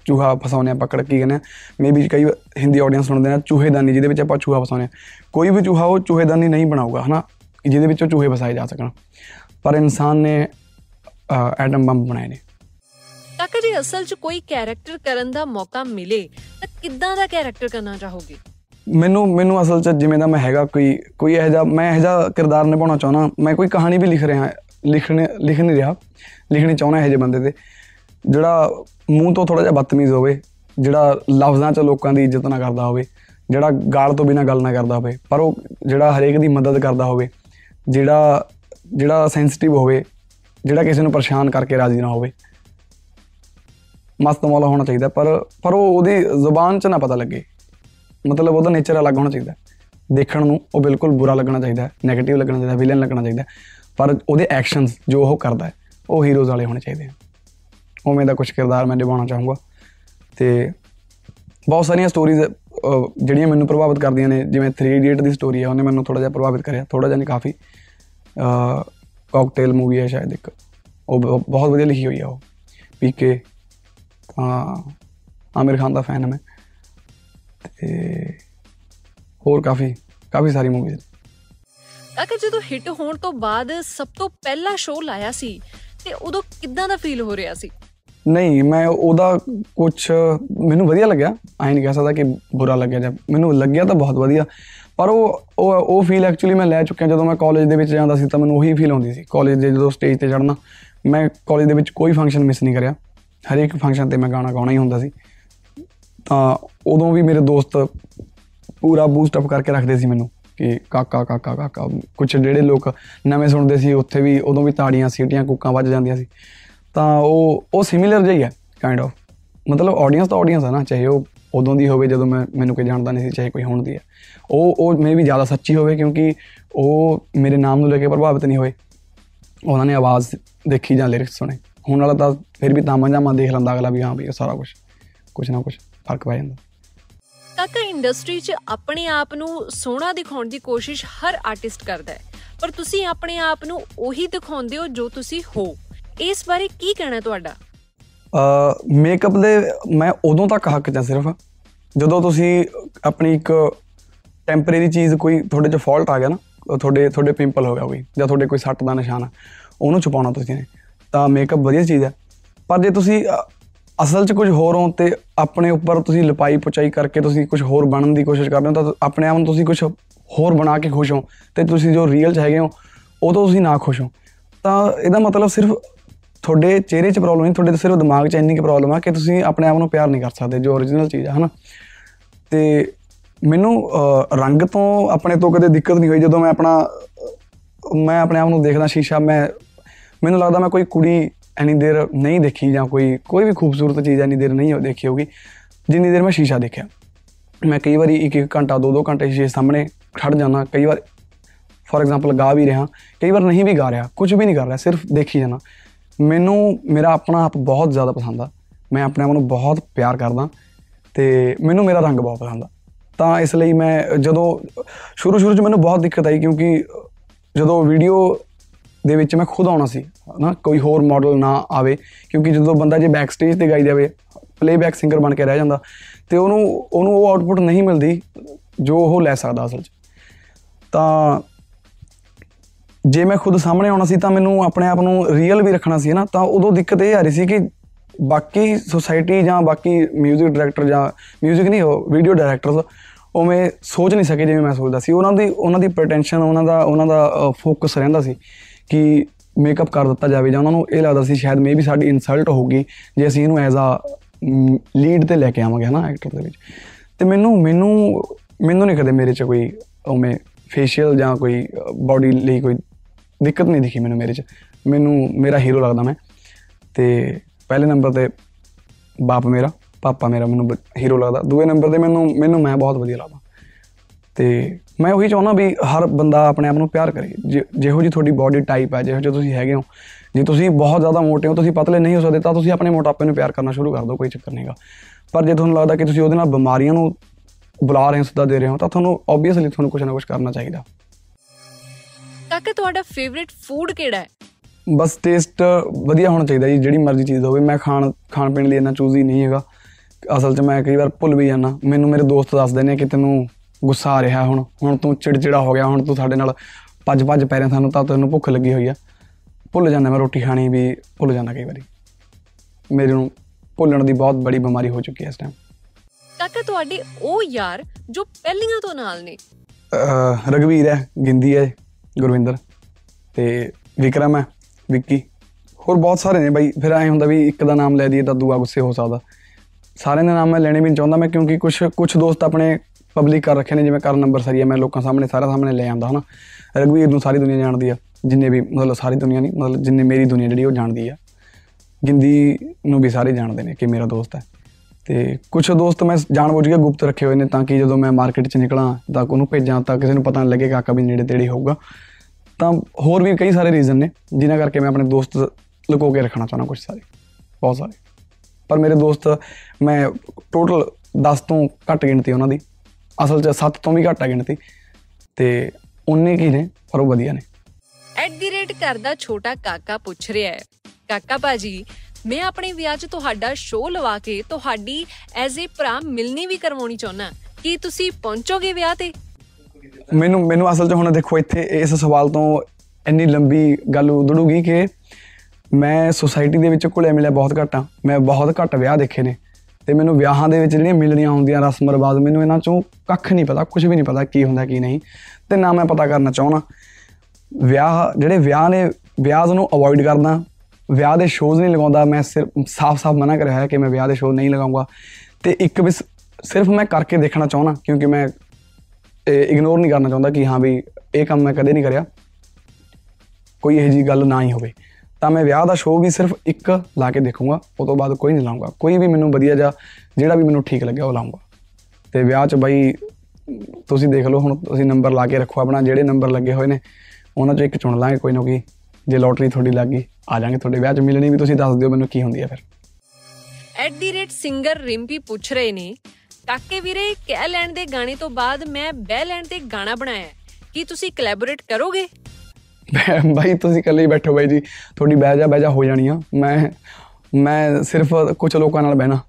ਚੂਹਾ ਫਸਾਉਂਦੇ ਆ ਪਕੜ ਕੀ ਕਹਿੰਦੇ ਆ ਮੇਬੀ ਕਈ ਹਿੰਦੀ ਆਡੀਅנס ਸੁਣਦੇ ਨੇ ਚੂਹੇਦਾਨੀ ਜਿਹਦੇ ਵਿੱਚ ਆਪਾਂ ਚੂਹਾ ਫਸਾਉਂਦੇ ਆ ਕੋਈ ਵੀ ਚੂਹਾ ਉਹ ਚੂਹੇਦਾਨੀ ਨਹੀਂ ਬਣਾਊਗਾ ਹਨਾ? ਜਿਹਦੇ ਵਿੱਚ ਚੂਹੇ ਫਸਾਏ ਜਾ ਸਕਣ। ਪਰ ਇਨਸਾਨ ਨੇ ਐਟਮ ਬੰਬ ਬਣਾਏ ਨੇ। ਕਾਕਾ ਜੀ ਅਸਲ 'ਚ ਕੋਈ ਕੈਰੈਕਟਰ ਕਰਨ ਦਾ ਮੌਕਾ ਮਿਲੇ ਤਾਂ ਕਿੱਦਾਂ ਦਾ ਕੈਰੈਕਟਰ ਕਰਨਾ ਚਾਹੋਗੇ? ਮੈਨੂੰ ਮੈਨੂੰ ਅਸਲ 'ਚ ਜਿਵੇਂ ਦਾ ਮੈਂ ਹੈਗਾ ਕੋਈ ਕੋਈ ਇਹੋ ਜਿਹਾ ਮੈਂ ਇਹੋ ਜਿਹਾ ਕਿਰਦਾਰ ਨਿਭਾਉਣਾ ਚਾਹੁੰਦਾ। ਮੈਂ ਕੋਈ ਕਹਾਣੀ ਵੀ ਲਿਖ ਰਿਹਾ ਲਿਖਣੇ ਲਿਖ ਨਹੀਂ ਰਿਹਾ। ਲਿਖਣੀ ਚਾਹੁੰਦਾ ਇਹੋ ਜਿਹੇ ਬੰਦੇ ਤੇ। ਜਿਹੜਾ ਮੂੰਹ ਤੋਂ ਥੋੜਾ ਜਿਹਾ ਬਦਤਮੀਜ਼ ਹੋਵੇ, ਜਿਹੜਾ ਲਫ਼ਜ਼ਾਂ 'ਚ ਲੋਕਾਂ ਦੀ ਇੱਜ਼ਤ ਨਾ ਕਰਦਾ ਹੋਵੇ, ਜਿਹੜਾ ਗਾਲ ਤੋਂ ਬਿਨਾਂ ਗੱਲ ਨਾ ਕਰਦਾ ਹੋਵੇ, ਪਰ ਉਹ ਜਿਹੜਾ ਹਰੇਕ ਦੀ ਮਦਦ ਕਰਦਾ ਹੋਵੇ, ਜਿਹੜਾ ਜਿਹੜਾ ਸੈਂਸਿਟਿਵ ਹੋਵੇ, ਜਿਹੜਾ ਕਿਸੇ ਨੂੰ ਪਰੇਸ਼ਾਨ ਕਰਕੇ ਰਾਜ਼ੀ ਨਾ ਹੋਵੇ। ਮਸਤ ਮੌਲਾ ਹੋਣਾ ਚਾਹੀਦਾ, ਪਰ ਪਰ ਉਹ ਉਹਦੀ ਜ਼ੁਬਾਨ 'ਚ ਨਾ ਪਤਾ ਲੱਗੇ। ਮਤਲਬ ਉਹਦਾ ਨੇਚਰ ਅਲੱਗ ਹੋਣਾ ਚਾਹੀਦਾ। ਦੇਖਣ ਨੂੰ ਉਹ ਬਿਲਕੁਲ ਬੁਰਾ ਲੱਗਣਾ ਚਾਹੀਦਾ 네ਗੇਟਿਵ ਲੱਗਣਾ ਚਾਹੀਦਾ ਵਿਲਨ ਲੱਗਣਾ ਚਾਹੀਦਾ, ਪਰ ਉਹਦੇ ਐਕਸ਼ਨਸ ਜੋ ਉਹ ਕਰਦਾ ਹੈ, ਉਹ ਹੀਰੋਜ਼ ਵਾਲੇ ਹੋਣੇ ਚਾਹੀਦੇ ਆ ਉਵੇਂ ਦਾ ਕੁਝ ਕਿਰਦਾਰ ਮੈਂ ਨਿਭਾਉਣਾ ਚਾਹੂੰਗਾ। ਤੇ ਬਹੁਤ ਸਾਰੀਆਂ ਸਟੋਰੀਜ਼ ਜਿਹੜੀਆਂ ਮੈਨੂੰ ਪ੍ਰਭਾਵਿਤ ਕਰਦੀਆਂ ਨੇ, ਜਿਵੇਂ 3 ਇਡੀਅਟ ਦੀ ਸਟੋਰੀ ਹੈ ਉਹਨੇ ਮੈਨੂੰ ਥੋੜਾ ਜਿਹਾ ਪ੍ਰਭਾਵਿਤ ਕਰਿਆ ਥੋੜਾ ਜਿਹਾ ਨਹੀਂ, ਕਾਫੀ ਕਾਕਟੇਲ ਮੂਵੀ ਹੈ ਸ਼ਾਇਦ ਇੱਕ। ਉਹ ਬ- ਬਹੁਤ ਵਧੀਆ ਲਿਖੀ ਹੋਈ ਹੈ ਉਹ ਪੀਕੇ ਤਾਂ ਆਮਿਰ ਖਾਨ ਦਾ ਫੈਨ ਹਾਂ ਮੈਂ। ਤੇ ਹੋਰ ਕਾਫੀ ਕਾਫੀ ਸਾਰੀ ਮੂਵੀਜ਼ ਕਾਕਾ ਜਦੋਂ ਹਿੱਟ ਹੋਣ ਤੋਂ ਬਾਅਦ ਸਭ ਤੋਂ ਪਹਿਲਾ ਸ਼ੋਅ ਲਾਇਆ ਸੀ, ਤੇ ਉਦੋਂ ਕਿੱਦਾਂ ਦਾ ਫੀਲ ਹੋ ਰਿਹਾ ਸੀ? ਨਹੀਂ, ਮੈਂ ਉਹਦਾ ਕੁਝ ਮੈਨੂੰ ਵਧੀਆ ਲੱਗਿਆ। ਐਂ ਨਹੀਂ ਕਹਿ ਸਕਦਾ ਕਿ ਬੁਰਾ ਲੱਗਿਆ ਜਾਂ ਮੈਨੂੰ ਲੱਗਿਆ ਤਾਂ ਬਹੁਤ ਵਧੀਆ। ਪਰ ਉਹ ਉਹ ਉਹ ਫੀਲ ਐਕਚੁਅਲੀ ਮੈਂ ਲੈ ਚੁੱਕਿਆ ਜਦੋਂ ਮੈਂ ਕਾਲਜ ਦੇ ਵਿੱਚ ਜਾਂਦਾ ਸੀ ਤਾਂ ਮੈਨੂੰ ਉਹੀ ਫੀਲ ਹੁੰਦੀ ਸੀ। ਕਾਲਜ ਦੇ ਜਦੋਂ ਸਟੇਜ ਤੇ ਚੜਨਾ ਮੈਂ ਕਾਲਜ ਦੇ ਵਿੱਚ ਕੋਈ ਫੰਕਸ਼ਨ ਮਿਸ ਨਹੀਂ ਕਰਿਆ। ਹਰੇਕ ਫੰਕਸ਼ਨ ਤੇ ਮੈਂ ਗਾਣਾ ਗਾਉਣਾ ਹੀ ਹੁੰਦਾ ਸੀ। ਤਾਂ ਉਦੋਂ ਵੀ ਮੇਰੇ ਦੋਸਤ ਪੂਰਾ ਬੂਸਟ ਅਪ ਕਰਕੇ ਰੱਖਦੇ ਸੀ ਮੈਨੂੰ ਕਿ ਕਾਕਾ ਕਾਕਾ ਕਾਕਾ ਕੁਝ ਜਿਹੜੇ ਲੋਕ ਨਵੇਂ ਸੁਣਦੇ ਸੀ, ਉੱਥੇ ਵੀ ਉਦੋਂ ਵੀ ਤਾੜੀਆਂ, ਸੀਟੀਆਂ, ਕੁੱਕਾਂ ਵੱਜ ਜਾਂਦੀਆਂ ਸੀ। ਤਾਂ ਉਹ ਉਹ ਸਿਮਿਲਰ ਜਿਹਾ ਹੀ ਹੈ ਕਾਈਂਡ ਆਫ ਮਤਲਬ ਆਡੀਅנס ਤਾਂ ਆਡੀਅנס ਹੈ ਨਾ, ਚਾਹੇ ਉਹ ਉਦੋਂ ਦੀ ਹੋਵੇ, ਜਦੋਂ ਮੈਂ, ਮੈਨੂੰ ਕੋਈ ਜਾਣਦਾ ਨਹੀਂ ਸੀ, ਚਾਹੇ ਕੋਈ ਹੋਣ ਦੀ ਹੈ। ਉਹ ਉਹ ਮੇ ਵੀ ਜ਼ਿਆਦਾ ਸੱਚੀ ਹੋਵੇ, ਕਿਉਂਕਿ ਉਹ ਮੇਰੇ ਨਾਮ ਨੂੰ ਲੈ ਕੇ ਪ੍ਰਭਾਵਿਤ ਨਹੀਂ ਹੋਏ। ਉਹਨਾਂ ਨੇ ਆਵਾਜ਼ ਦੇਖੀ ਜਾਂ ਲਿਰਿਕਸ ਸੁਣੇ। ਹੁਣ ਵਾਲਾ ਤਾਂ ਫਿਰ ਵੀ ਤਾਮਾ ਜਾਮਾ ਦੇਖ ਲੈਂਦਾ ਅਗਲਾ ਵੀ, ਹਾਂ ਵੀ ਸਾਰਾ ਕੁਝ ਕੁਝ ਨਾ ਕੁਝ ਫ਼ਰਕ ਪੈ ਜਾਂਦਾ। ਕਾਕਾ ਇੰਡਸਟਰੀ 'ਚ ਆਪਣੇ ਆਪ ਨੂੰ ਸੋਹਣਾ ਦਿਖਾਉਣ ਦੀ ਕੋਸ਼ਿਸ਼ ਹਰ ਆਰਟਿਸਟ ਕਰਦਾ ਹੈ। ਪਰ ਤੁਸੀਂ ਆਪਣੇ ਆਪ ਨੂੰ ਉਹੀ ਦਿਖਾਉਂਦੇ ਹੋ ਜੋ ਤੁਸੀਂ ਹੋ। ਇਸ ਬਾਰੇ ਕੀ ਕਹਿਣਾ ਹੈ ਤੁਹਾਡਾ? ਮੇਕਅਪ ਦੇ ਮੈਂ ਉਦੋਂ ਤੱਕ ਹੱਕ 'ਚ ਹਾਂ ਸਿਰਫ। ਜਦੋਂ ਤੁਸੀਂ ਆਪਣੀ ਇੱਕ ਟੈਂਪਰੇਰੀ ਚੀਜ਼ ਕੋਈ ਤੁਹਾਡੇ 'ਚ ਫਾਲਟ ਆ ਗਿਆ ਨਾ ਉਹ ਤੁਹਾਡੇ ਤੁਹਾਡੇ ਪਿੰਪਲ ਹੋ ਗਿਆ ਕੋਈ ਜਾਂ ਤੁਹਾਡੇ ਕੋਈ ਸੱਟ ਦਾ ਨਿਸ਼ਾਨ ਆ ਉਹਨੂੰ ਛੁਪਾਉਣਾ ਤੁਸੀਂ ਨੇ ਤਾਂ ਮੇਕਅਪ ਵਧੀਆ ਚੀਜ਼ ਹੈ ਪਰ ਜੇ ਤੁਸੀਂ ਅ, ਅਸਲ 'ਚ ਕੁਝ ਹੋਰ ਹੋ ਤੇ ਆਪਣੇ ਉੱਪਰ ਤੁਸੀਂ ਲਪਾਈ ਪੁਚਾਈ ਕਰਕੇ ਤੁਸੀਂ ਕੁਝ ਹੋਰ ਬਣਨ ਦੀ ਕੋਸ਼ਿਸ਼ ਕਰਦੇ ਹੋ ਤਾਂ ਆਪਣੇ ਆਪ ਨੂੰ ਤੁਸੀਂ ਕੁਝ ਹੋਰ ਬਣਾ ਕੇ ਖੁਸ਼ ਹੋ ਤੇ ਤੁਸੀਂ ਜੋ ਰੀਅਲ 'ਚ ਹੈਗੇ ਹੋ ਉਹ ਤੋਂ ਤੁਸੀਂ ਨਾ ਖੁਸ਼ ਹੋ। ਤਾਂ ਇਹਦਾ ਮਤਲਬ ਸਿਰਫ ਤੁਹਾਡੇ ਚਿਹਰੇ 'ਚ ਪ੍ਰੋਬਲਮ ਨਹੀਂ ਤੁਹਾਡੇ ਸਿਰਫ ਦਿਮਾਗ 'ਚ ਇੰਨੀ ਕੁ ਪ੍ਰੋਬਲਮ ਆ ਕਿ ਤੁਸੀਂ ਆਪਣੇ ਆਪ ਨੂੰ ਪਿਆਰ ਨਹੀਂ ਕਰ ਸਕਦੇ ਜੋ origignal ਚੀਜ਼ ਹੈ ਹਨਾ? ਤੇ ਮੈਨੂੰ ਅਹ, ਰੰਗ ਤੋਂ ਆਪਣੇ ਤੋਂ ਕਦੇ ਦਿੱਕਤ ਨਹੀਂ ਹੋਈ ਜਦੋਂ ਮੈਂ ਆਪਣਾ ਅਹ, ਮੈਂ ਆਪਣੇ ਆਪ ਨੂੰ ਦੇਖਦਾ ਸ਼ੀਸ਼ਾ ਮੈਂ ਮੈਨੂੰ ਲੱਗਦਾ ਮੈਂ ਕੋਈ ਕੁੜੀ ਇੰਨੀ ਦੇਰ ਨਹੀਂ ਦੇਖੀ ਜਾਂ ਕੋਈ ਕੋਈ ਵੀ ਖੂਬਸੂਰਤ ਚੀਜ਼ ਇੰਨੀ ਦੇਰ ਨਹੀਂ ਦੇਖੀ ਹੋਗੀ ਜਿੰਨੀ ਦੇਰ ਮੈਂ ਸ਼ੀਸ਼ਾ ਦੇਖਿਆ। ਮੈਂ ਕਈ ਵਾਰੀ ਇੱਕ ਇੱਕ ਘੰਟਾ ਦੋ ਦੋ ਘੰਟੇ ਸ਼ੀਸ਼ੇ ਸਾਹਮਣੇ ਖੜ ਜਾਣਾ ਕਈ ਵਾਰ ਫੋਰ ਐਗਜ਼ਾਮਪਲ ਗਾ ਵੀ ਰਿਹਾ ਕਈ ਵਾਰ ਨਹੀਂ ਵੀ ਗਾ ਰਿਹਾ ਕੁਝ ਵੀ ਨਹੀਂ ਕਰ ਰਿਹਾ ਸਿਰਫ ਦੇਖੀ ਜਾਣਾ ਮੈਨੂੰ, ਮੇਰਾ ਆਪਣਾ ਆਪ ਬਹੁਤ ਜ਼ਿਆਦਾ ਪਸੰਦ ਆ। ਮੈਂ ਆਪਣੇ ਆਪ ਨੂੰ ਬਹੁਤ ਪਿਆਰ ਕਰਦਾ ਤੇ ਮੈਨੂੰ ਮੇਰਾ ਰੰਗ ਬਹੁਤ ਪਸੰਦ ਆ। ਤਾਂ ਇਸ ਲਈ ਮੈਂ ਜਦੋਂ ਸ਼ੁਰੂ ਸ਼ੁਰੂ 'ਚ ਮੈਨੂੰ ਬਹੁਤ ਦਿੱਕਤ ਆਈ ਕਿਉਂਕਿ ਜਦੋਂ ਵੀਡੀਓ ਦੇ ਵਿੱਚ ਮੈਂ ਖੁਦ ਆਉਣਾ ਸੀ ਨਾ ਕੋਈ ਹੋਰ ਮਾਡਲ ਨਾ ਆਵੇ, ਕਿਉਂਕਿ ਜਦੋਂ ਬੰਦਾ ਜੇ ਬੈਕ ਸਟੇਜ ਤੇ ਗਾਈ ਜਾਵੇ ਪਲੇਬੈਕ ਸਿੰਗਰ ਬਣ ਕੇ ਰਹਿ ਜਾਂਦਾ, ਤੇ ਉਹਨੂੰ ਉਹਨੂੰ ਉਹ ਆਊਟਪੁੱਟ ਨਹੀਂ ਮਿਲਦੀ ਜੋ ਉਹ ਲੈ ਸਕਦਾ ਅਸਲ 'ਚ। ਤਾਂ ਜੇ ਮੈਂ ਖੁਦ ਸਾਹਮਣੇ ਆਉਣਾ ਸੀ ਤਾਂ ਮੈਨੂੰ ਆਪਣੇ ਆਪ ਨੂੰ ਰੀਅਲ ਵੀ ਰੱਖਣਾ ਸੀ ਨਾ ਤਾਂ ਉਦੋਂ ਦਿੱਕਤ ਇਹ ਆ ਰਹੀ ਸੀ ਕਿ ਬਾਕੀ ਸੋਸਾਇਟੀ ਜਾਂ ਬਾਕੀ 뮤직 ਡਾਇਰੈਕਟਰ ਜਾਂ 뮤직 ਨਹੀਂ ਉਹ ਵੀਡੀਓ ਡਾਇਰੈਕਟਰਸ ਉਵੇਂ ਸੋਚ ਨਹੀਂ ਸਕੇ ਜਿਵੇਂ ਮੈਂ ਸੋਚਦਾ ਸੀ ਉਹਨਾਂ ਦੀ ਉਹਨਾਂ ਦੀ ਪ੍ਰਟੈਂਸ਼ਨ ਉਹਨਾਂ ਦਾ ਉਹਨਾਂ ਦਾ ਫੋਕਸ ਰਹਿੰਦਾ ਸੀ ਕਿ ਮੇਕਅਪ ਕਰ ਦਿੱਤਾ ਜਾਵੇ ਜਾਂ ਉਹਨਾਂ ਨੂੰ ਇਹ ਲੱਗਦਾ ਸੀ ਸ਼ਾਇਦ ਮੇਬੀ ਸਾਡੀ ਇਨਸਲਟ ਹੋਊਗੀ ਜੇ ਅਸੀਂ ਇਹਨੂੰ ਐਜ਼ ਆ ਲੀਡ ਤੇ ਲੈ ਕੇ ਆਵਾਂਗੇ ਹਨਾ ਐਕਟਰ ਦੇ ਵਿੱਚ ਤੇ ਮੈਨੂੰ ਮੈਨੂੰ ਮੈਨੂੰ ਨਹੀਂ ਕਦੇ ਮੇਰੇ 'ਚ ਕੋਈ ਉਵੇਂ ਫੇਸ਼ੀਅਲ ਜਾਂ ਕੋਈ ਬਾਡੀ ਲਈ ਕੋਈ ਦਿੱਕਤ ਨਹੀਂ ਦਿਖੀ ਮੈਨੂੰ ਮੇਰੇ 'ਚ। ਮੈਨੂੰ, ਮੇਰਾ ਹੀਰੋ ਲੱਗਦਾ ਮੈਂ। ਤੇ ਪਹਿਲੇ ਨੰਬਰ ਤੇ ਬਾਪ ਮੇਰਾ, ਪਾਪਾ ਮੇਰਾ ਮੈਨੂੰ ਹੀਰੋ ਲੱਗਦਾ। ਦੂਏ ਨੰਬਰ ਤੇ ਮੈਨੂੰ ਮੈਨੂੰ ਮੈਂ ਬਹੁਤ ਵਧੀਆ ਲੱਗਦਾ। ਤੇ ਮੈਂ ਉਹੀ ਚਾਹੁੰਦਾ ਵੀ ਹਰ ਬੰਦਾ ਆਪਣੇ ਆਪ ਨੂੰ ਪਿਆਰ ਕਰੇ। ਜਿ- ਜਿਹੋ ਜੀ ਤੁਹਾਡੀ ਬਾਡੀ ਟਾਈਪ ਹੈ, ਜਿਹੋ ਜਿਹੇ ਤੁਸੀਂ ਹੈਗੇ ਹੋ, ਜੇ ਤੁਸੀਂ ਬਹੁਤ ਜ਼ਿਆਦਾ ਮੋਟੇ ਹੋ, ਤੁਸੀਂ ਪਤਲੇ ਨਹੀਂ ਹੋ ਸਕਦੇ, ਤਾਂ ਤੁਸੀਂ ਆਪਣੇ ਮੋਟਾਪੇ ਨੂੰ ਪਿਆਰ ਕਰਨਾ ਸ਼ੁਰੂ ਕਰ ਦਿਓ, ਕੋਈ ਚੱਕਰ ਨਹੀਂਗਾ ਪਰ ਜੇ ਤੁਹਾਨੂੰ ਲੱਗਦਾ ਕਿ ਤੁਸੀਂ ਉਹਦੇ ਨਾਲ ਬਿਮਾਰੀਆਂ ਨੂੰ ਬੁਲਾ ਰਹੇ ਹੋ, ਸਦਾ ਦੇ ਰਹੇ ਹੋ, ਤਾਂ ਤੁਹਾਨੂੰ ਆਬਵੀਅਸਲੀ ਤੁਹਾਨੂੰ ਕੁਝ ਨਾ ਕੁਝ ਕਰਨਾ ਚਾਹੀਦਾ। ਕਾਕਾ ਤੁਹਾਡਾ ਫੇਵਰਿਟ ਫੂਡ ਕਿਹੜਾ ਹੈ? ਬਸ ਟੇਸਟ ਵਧੀਆ ਹੋਣਾ ਚਾਹੀਦਾ ਜੀ ਜਿਹੜੀ ਮਰਜ਼ੀ ਚੀਜ਼ ਹੋਵੇ। ਮੈਂ ਖਾਣ ਖਾਣ ਪੀਣ ਲਈ ਇੰਨਾ ਚੂਜ਼ੀ ਨਹੀਂ ਹੈਗਾ। ਅਸਲ 'ਚ ਮੈਂ ਕਈ ਵਾਰ ਭੁੱਲ ਵੀ ਜਾਂਦਾ। ਮੈਨੂੰ ਮੇਰੇ ਦੋਸਤ ਦੱਸਦੇ ਨੇ ਕਿ ਤੈਨੂੰ ਗੁੱਸਾ ਆ ਰਿਹਾ ਹੁਣ। ਹੁਣ ਤੂੰ ਚਿੜਚਿੜਾ ਹੋ ਗਿਆ ਹੁਣ ਤੂੰ ਸਾਡੇ ਨਾਲ ਭੱਜ ਭੱਜ ਪੈ ਰਿਹਾ ਸਾਨੂੰ ਤਾਂ ਤੈਨੂੰ ਭੁੱਖ ਲੱਗੀ ਹੋਈ ਆ। ਭੁੱਲ ਜਾਂਦਾ ਮੈਂ ਰੋਟੀ ਖਾਣੀ ਵੀ ਭੁੱਲ ਜਾਂਦਾ ਕਈ ਵਾਰੀ। ਮੇਰੇ ਨੂੰ ਭੁੱਲਣ ਦੀ ਬਹੁਤ ਬੜੀ ਬਿਮਾਰੀ ਹੋ ਚੁੱਕੀ ਹੈ ਇਸ ਟਾਈਮ ਕਾਕਾ ਤੁਹਾਡੇ ਉਹ ਯਾਰ ਜੋ ਪਹਿਲੀਆਂ ਤੋਂ ਨਾਲ ਨੇ। ਅਹ ਰਘਵੀਰ ਹੈ ਗਿੰਦੀ ਹੈ। ਗੁਰਵਿੰਦਰ ਤੇ ਵਿਕਰਮ ਹੈ, ਵਿੱਕੀ। ਹੋਰ ਬਹੁਤ ਸਾਰੇ ਨੇ ਬਾਈ, ਫਿਰ ਐ ਹੁੰਦਾ ਵੀ ਇੱਕ ਦਾ ਨਾਮ ਲੈ ਦਈਏ ਤਾਂ ਦੂਆ ਗੁੱਸੇ ਹੋ ਸਕਦਾ। ਸਾਰਿਆਂ ਦੇ ਨਾਮ ਮੈਂ ਲੈਣੇ ਵੀ ਨਹੀਂ ਚਾਹੁੰਦਾ ਮੈਂ, ਕਿਉਂਕਿ ਕੁਝ ਕੁਝ ਦੋਸਤ ਆਪਣੇ ਪਬਲਿਕ ਕਰ ਰੱਖੇ ਨੇ, ਜਿਵੇਂ ਕਰਨ ਨੰਬਰ ਸਰੀਆ ਮੈਂ ਲੋਕਾਂ ਸਾਹਮਣੇ ਸਾਰਾ ਸਾਹਮਣੇ ਲੈ ਆਉਂਦਾ, ਹਨਾ। ਰਘਵੀਰ ਨੂੰ ਸਾਰੀ ਦੁਨੀਆ ਜਾਣਦੀ ਆ, ਜਿੰਨੇ ਵੀ, ਮਤਲਬ ਸਾਰੀ ਦੁਨੀਆ ਨਹੀਂ ਮਤਲਬ ਜਿੰਨੇ ਮੇਰੀ ਦੁਨੀਆ ਜਿਹੜੀ ਉਹ ਜਾਣਦੀ ਆ। ਗਿੰਦੀ ਨੂੰ ਵੀ ਸਾਰੇ ਜਾਣਦੇ ਨੇ ਕਿ ਮੇਰਾ ਦੋਸਤ ਹੈ। ਤੇ ਕੁਝ ਦੋਸਤ ਮੈਂ ਜਾਣਬੁੱਝ ਕੇ ਗੁਪਤ ਰੱਖੇ ਹੋਏ ਨੇ ਤਾਂ ਕਿ ਜਦੋਂ ਮੈਂ ਮਾਰਕੀਟ 'ਚ ਨਿਕਲਾਂ ਤਾਂ ਉਹਨੂੰ ਭੇਜਾਂ ਤਾਂ ਕਿਸੇ ਨੂੰ ਪਤਾ ਨਾ ਲੱਗੇ ਕਿ ਕਾਕਾ ਵੀ ਨੇੜੇ ਤੇੜੇ ਹੋਊਗਾ। ਤਾਂ ਹੋਰ ਵੀ ਕਈ ਸਾਰੇ ਰੀਜ਼ਨ ਨੇ, ਜਿਨ੍ਹਾਂ ਕਰਕੇ ਮੈਂ ਆਪਣੇ ਦੋਸਤ ਲੁਕੋ ਕੇ ਰੱਖਣਾ ਚਾਹੁੰਦਾ ਕੁਝ ਸਾਰੇ, ਬਹੁਤ ਸਾਰੇ। ਪਰ ਮੇਰੇ ਦੋਸਤ, ਮੈਂ ਟੋਟਲ 10 ਤੋਂ ਘੱਟ ਗਿਣਤੀ ਉਹਨਾਂ ਦੀ, ਅਸਲ 'ਚ 7 ਤੋਂ ਵੀ ਘੱਟ ਆ ਗਿਣਤੀ, ਤੇ ਉਨੇ ਕੀ ਨੇ, ਪਰ ਉਹ ਵਧੀਆ ਨੇ। ਐਟ ਦੀ ਰੇਟ ਘਰ ਦਾ ਛੋਟਾ ਕਾਕਾ ਪੁੱਛ ਰਿਹਾ ਹੈ, ਕਾਕਾ ਬਾਜੀ ਮੈਂ ਆਪਣੇ ਵਿਆਹ 'ਚ ਤੁਹਾਡਾ ਸ਼ੋਅ ਲਵਾ ਕੇ ਤੁਹਾਡੀ ਐਜ਼ ਅ ਭਰਾ ਮਿਲਣੀ ਵੀ ਕਰਵਾਉਣੀ ਚਾਹੁੰਦਾ ਕੀ ਤੁਸੀਂ ਪਹੁੰਚੋਗੇ ਵਿਆਹ ਤੇ? ਮੈਨੂੰ ਮੈਨੂੰ ਅਸਲ 'ਚ ਹੁਣ ਦੇਖੋ, ਇੱਥੇ ਇਸ ਸਵਾਲ ਤੋਂ ਇੰਨੀ ਲੰਬੀ ਗੱਲ ਉਧੜੂਗੀ ਕਿ ਮੈਂ ਸੁਸਾਇਟੀ ਦੇ ਵਿੱਚ ਘੁਲਿਆ ਮਿਲਿਆ ਬਹੁਤ ਘੱਟ ਆ ਮੈਂ ਬਹੁਤ ਘੱਟ ਵਿਆਹ ਦੇਖੇ ਨੇ। ਤੇ ਮੈਨੂੰ ਵਿਆਹਾਂ ਦੇ ਵਿੱਚ ਜਿਹੜੀਆਂ ਮਿਲਣੀਆਂ ਹੁੰਦੀਆਂ, ਰਸਮ ਰਿਵਾਜ, ਮੈਨੂੰ ਇਹਨਾਂ ਚੋਂ ਕੱਖ ਨਹੀਂ ਪਤਾ ਕੁਝ ਵੀ ਨਹੀਂ ਪਤਾ ਕੀ ਹੁੰਦਾ, ਕੀ ਨਹੀਂ। ਤੇ ਨਾ ਮੈਂ ਪਤਾ ਕਰਨਾ ਚਾਹੁੰਦਾ। ਵਿਆਹ ਜਿਹੜੇ ਵਿਆਹ ਨੇ, ਵਿਆਹ ਨੂੰ ਅਵੋਇਡ ਕਰਦਾ ਵਿਆਹ ਦੇ ਸ਼ੋਜ਼ ਨਹੀਂ ਲਗਾਉਂਦਾ, ਮੈਂ ਸਿਰਫ ਸਾਫ਼-ਸਾਫ਼ ਮਨਾ ਕਰਿਆ ਹੈ ਕਿ ਮੈਂ ਵਿਆਹ ਦੇ ਸ਼ੋਅ ਨਹੀਂ ਲਗਾਉਂਗਾ। ਤੇ ਇੱਕ ਵੀ ਸ- ਸਿਰਫ ਮੈਂ ਕਰਕੇ ਦੇਖਣਾ ਚਾਹੁੰਦਾ, ਕਿਉਂਕਿ ਮੈਂ ਇਗਨੋਰ ਨਹੀਂ ਕਰਨਾ ਚਾਹੁੰਦਾ ਕਿ ਹਾਂ ਵੀ ਇਹ ਕੰਮ ਮੈਂ ਕਦੇ ਨਹੀਂ ਕਰਿਆ। ਕੋਈ ਇਹੋ ਜੀ ਗੱਲ ਨਾ ਹੀ ਹੋਵੇ। ਤਾਂ ਮੈਂ ਵਿਆਹ ਦਾ ਸ਼ੋਅ ਵੀ ਸਿਰਫ ਇੱਕ ਲਾ ਕੇ ਦੇਖੂੰਗਾ ਉਸ ਤੋਂ ਬਾਅਦ ਕੋਈ ਨਹੀਂ ਲਾਉਂਗਾ ਕੋਈ ਵੀ ਮੈਨੂੰ ਵਧੀਆ ਜਾਂ ਜਿਹੜਾ ਵੀ ਮੈਨੂੰ ਠੀਕ ਲੱਗਿਆ ਉਹ ਲਾਉਂਗਾ ਤੇ ਵਿਆਹ 'ਚ ਬਾਈ, ਤੁਸੀਂ ਦੇਖ ਲਓ ਹੁਣ ਤੁਸੀਂ ਨੰਬਰ ਲਾ ਕੇ ਰੱਖੋ ਆਪਣਾ, ਜਿਹੜੇ ਨੰਬਰ ਲੱਗੇ ਹੋਏ ਨੇ, ਉਹਨਾਂ 'ਚੋਂ ਇੱਕ ਚੁਣ ਲਾਂਗੇ ਕੋਈ ਨਾ ਕੋਈ। ਜੇ ਲੋਟਰੀ ਤੁਹਾਡੀ ਲੱਗ ਗਈ ਆ ਜਾਾਂਗੇ ਤੁਹਾਡੇ ਵਿਆਹ 'ਚ ਮਿਲਣੀ ਵੀ ਤੁਸੀਂ ਦੱਸ ਦਿਓ ਮੈਨੂੰ ਕੀ ਹੁੰਦੀ ਹੈ ਫਿਰ। At the rate singer Rimpi ਪੁੱਛ ਰਹੇ ਨੇ ਕਾਕੇ ਵੀਰੇ ਕਹਿ ਲੈਣ ਦੇ ਗਾਣੇ ਤੋਂ ਬਾਅਦ ਮੈਂ ਬਹਿ ਲੈਣ ਤੇ ਗਾਣਾ ਬਣਾਇਆ ਹੈ। ਕੀ ਤੁਸੀਂ ਕੋਲੈਬੋਰੇਟ ਕਰੋਗੇ? ਬਾਈ ਤੁਸੀਂ ਇਕੱਲੇ ਹੀ ਬੈਠੋ ਬਾਈ ਜੀ। ਤੁਹਾਡੀ ਬਹਿ ਜਾ ਬਹਿ ਜਾ ਹੋ ਜਾਣੀ ਆ। ਮੈਂ ਮੈਂ ਸਿਰਫ ਕੁਝ ਲੋਕਾਂ ਨਾਲ ਬਹਿਣਾ।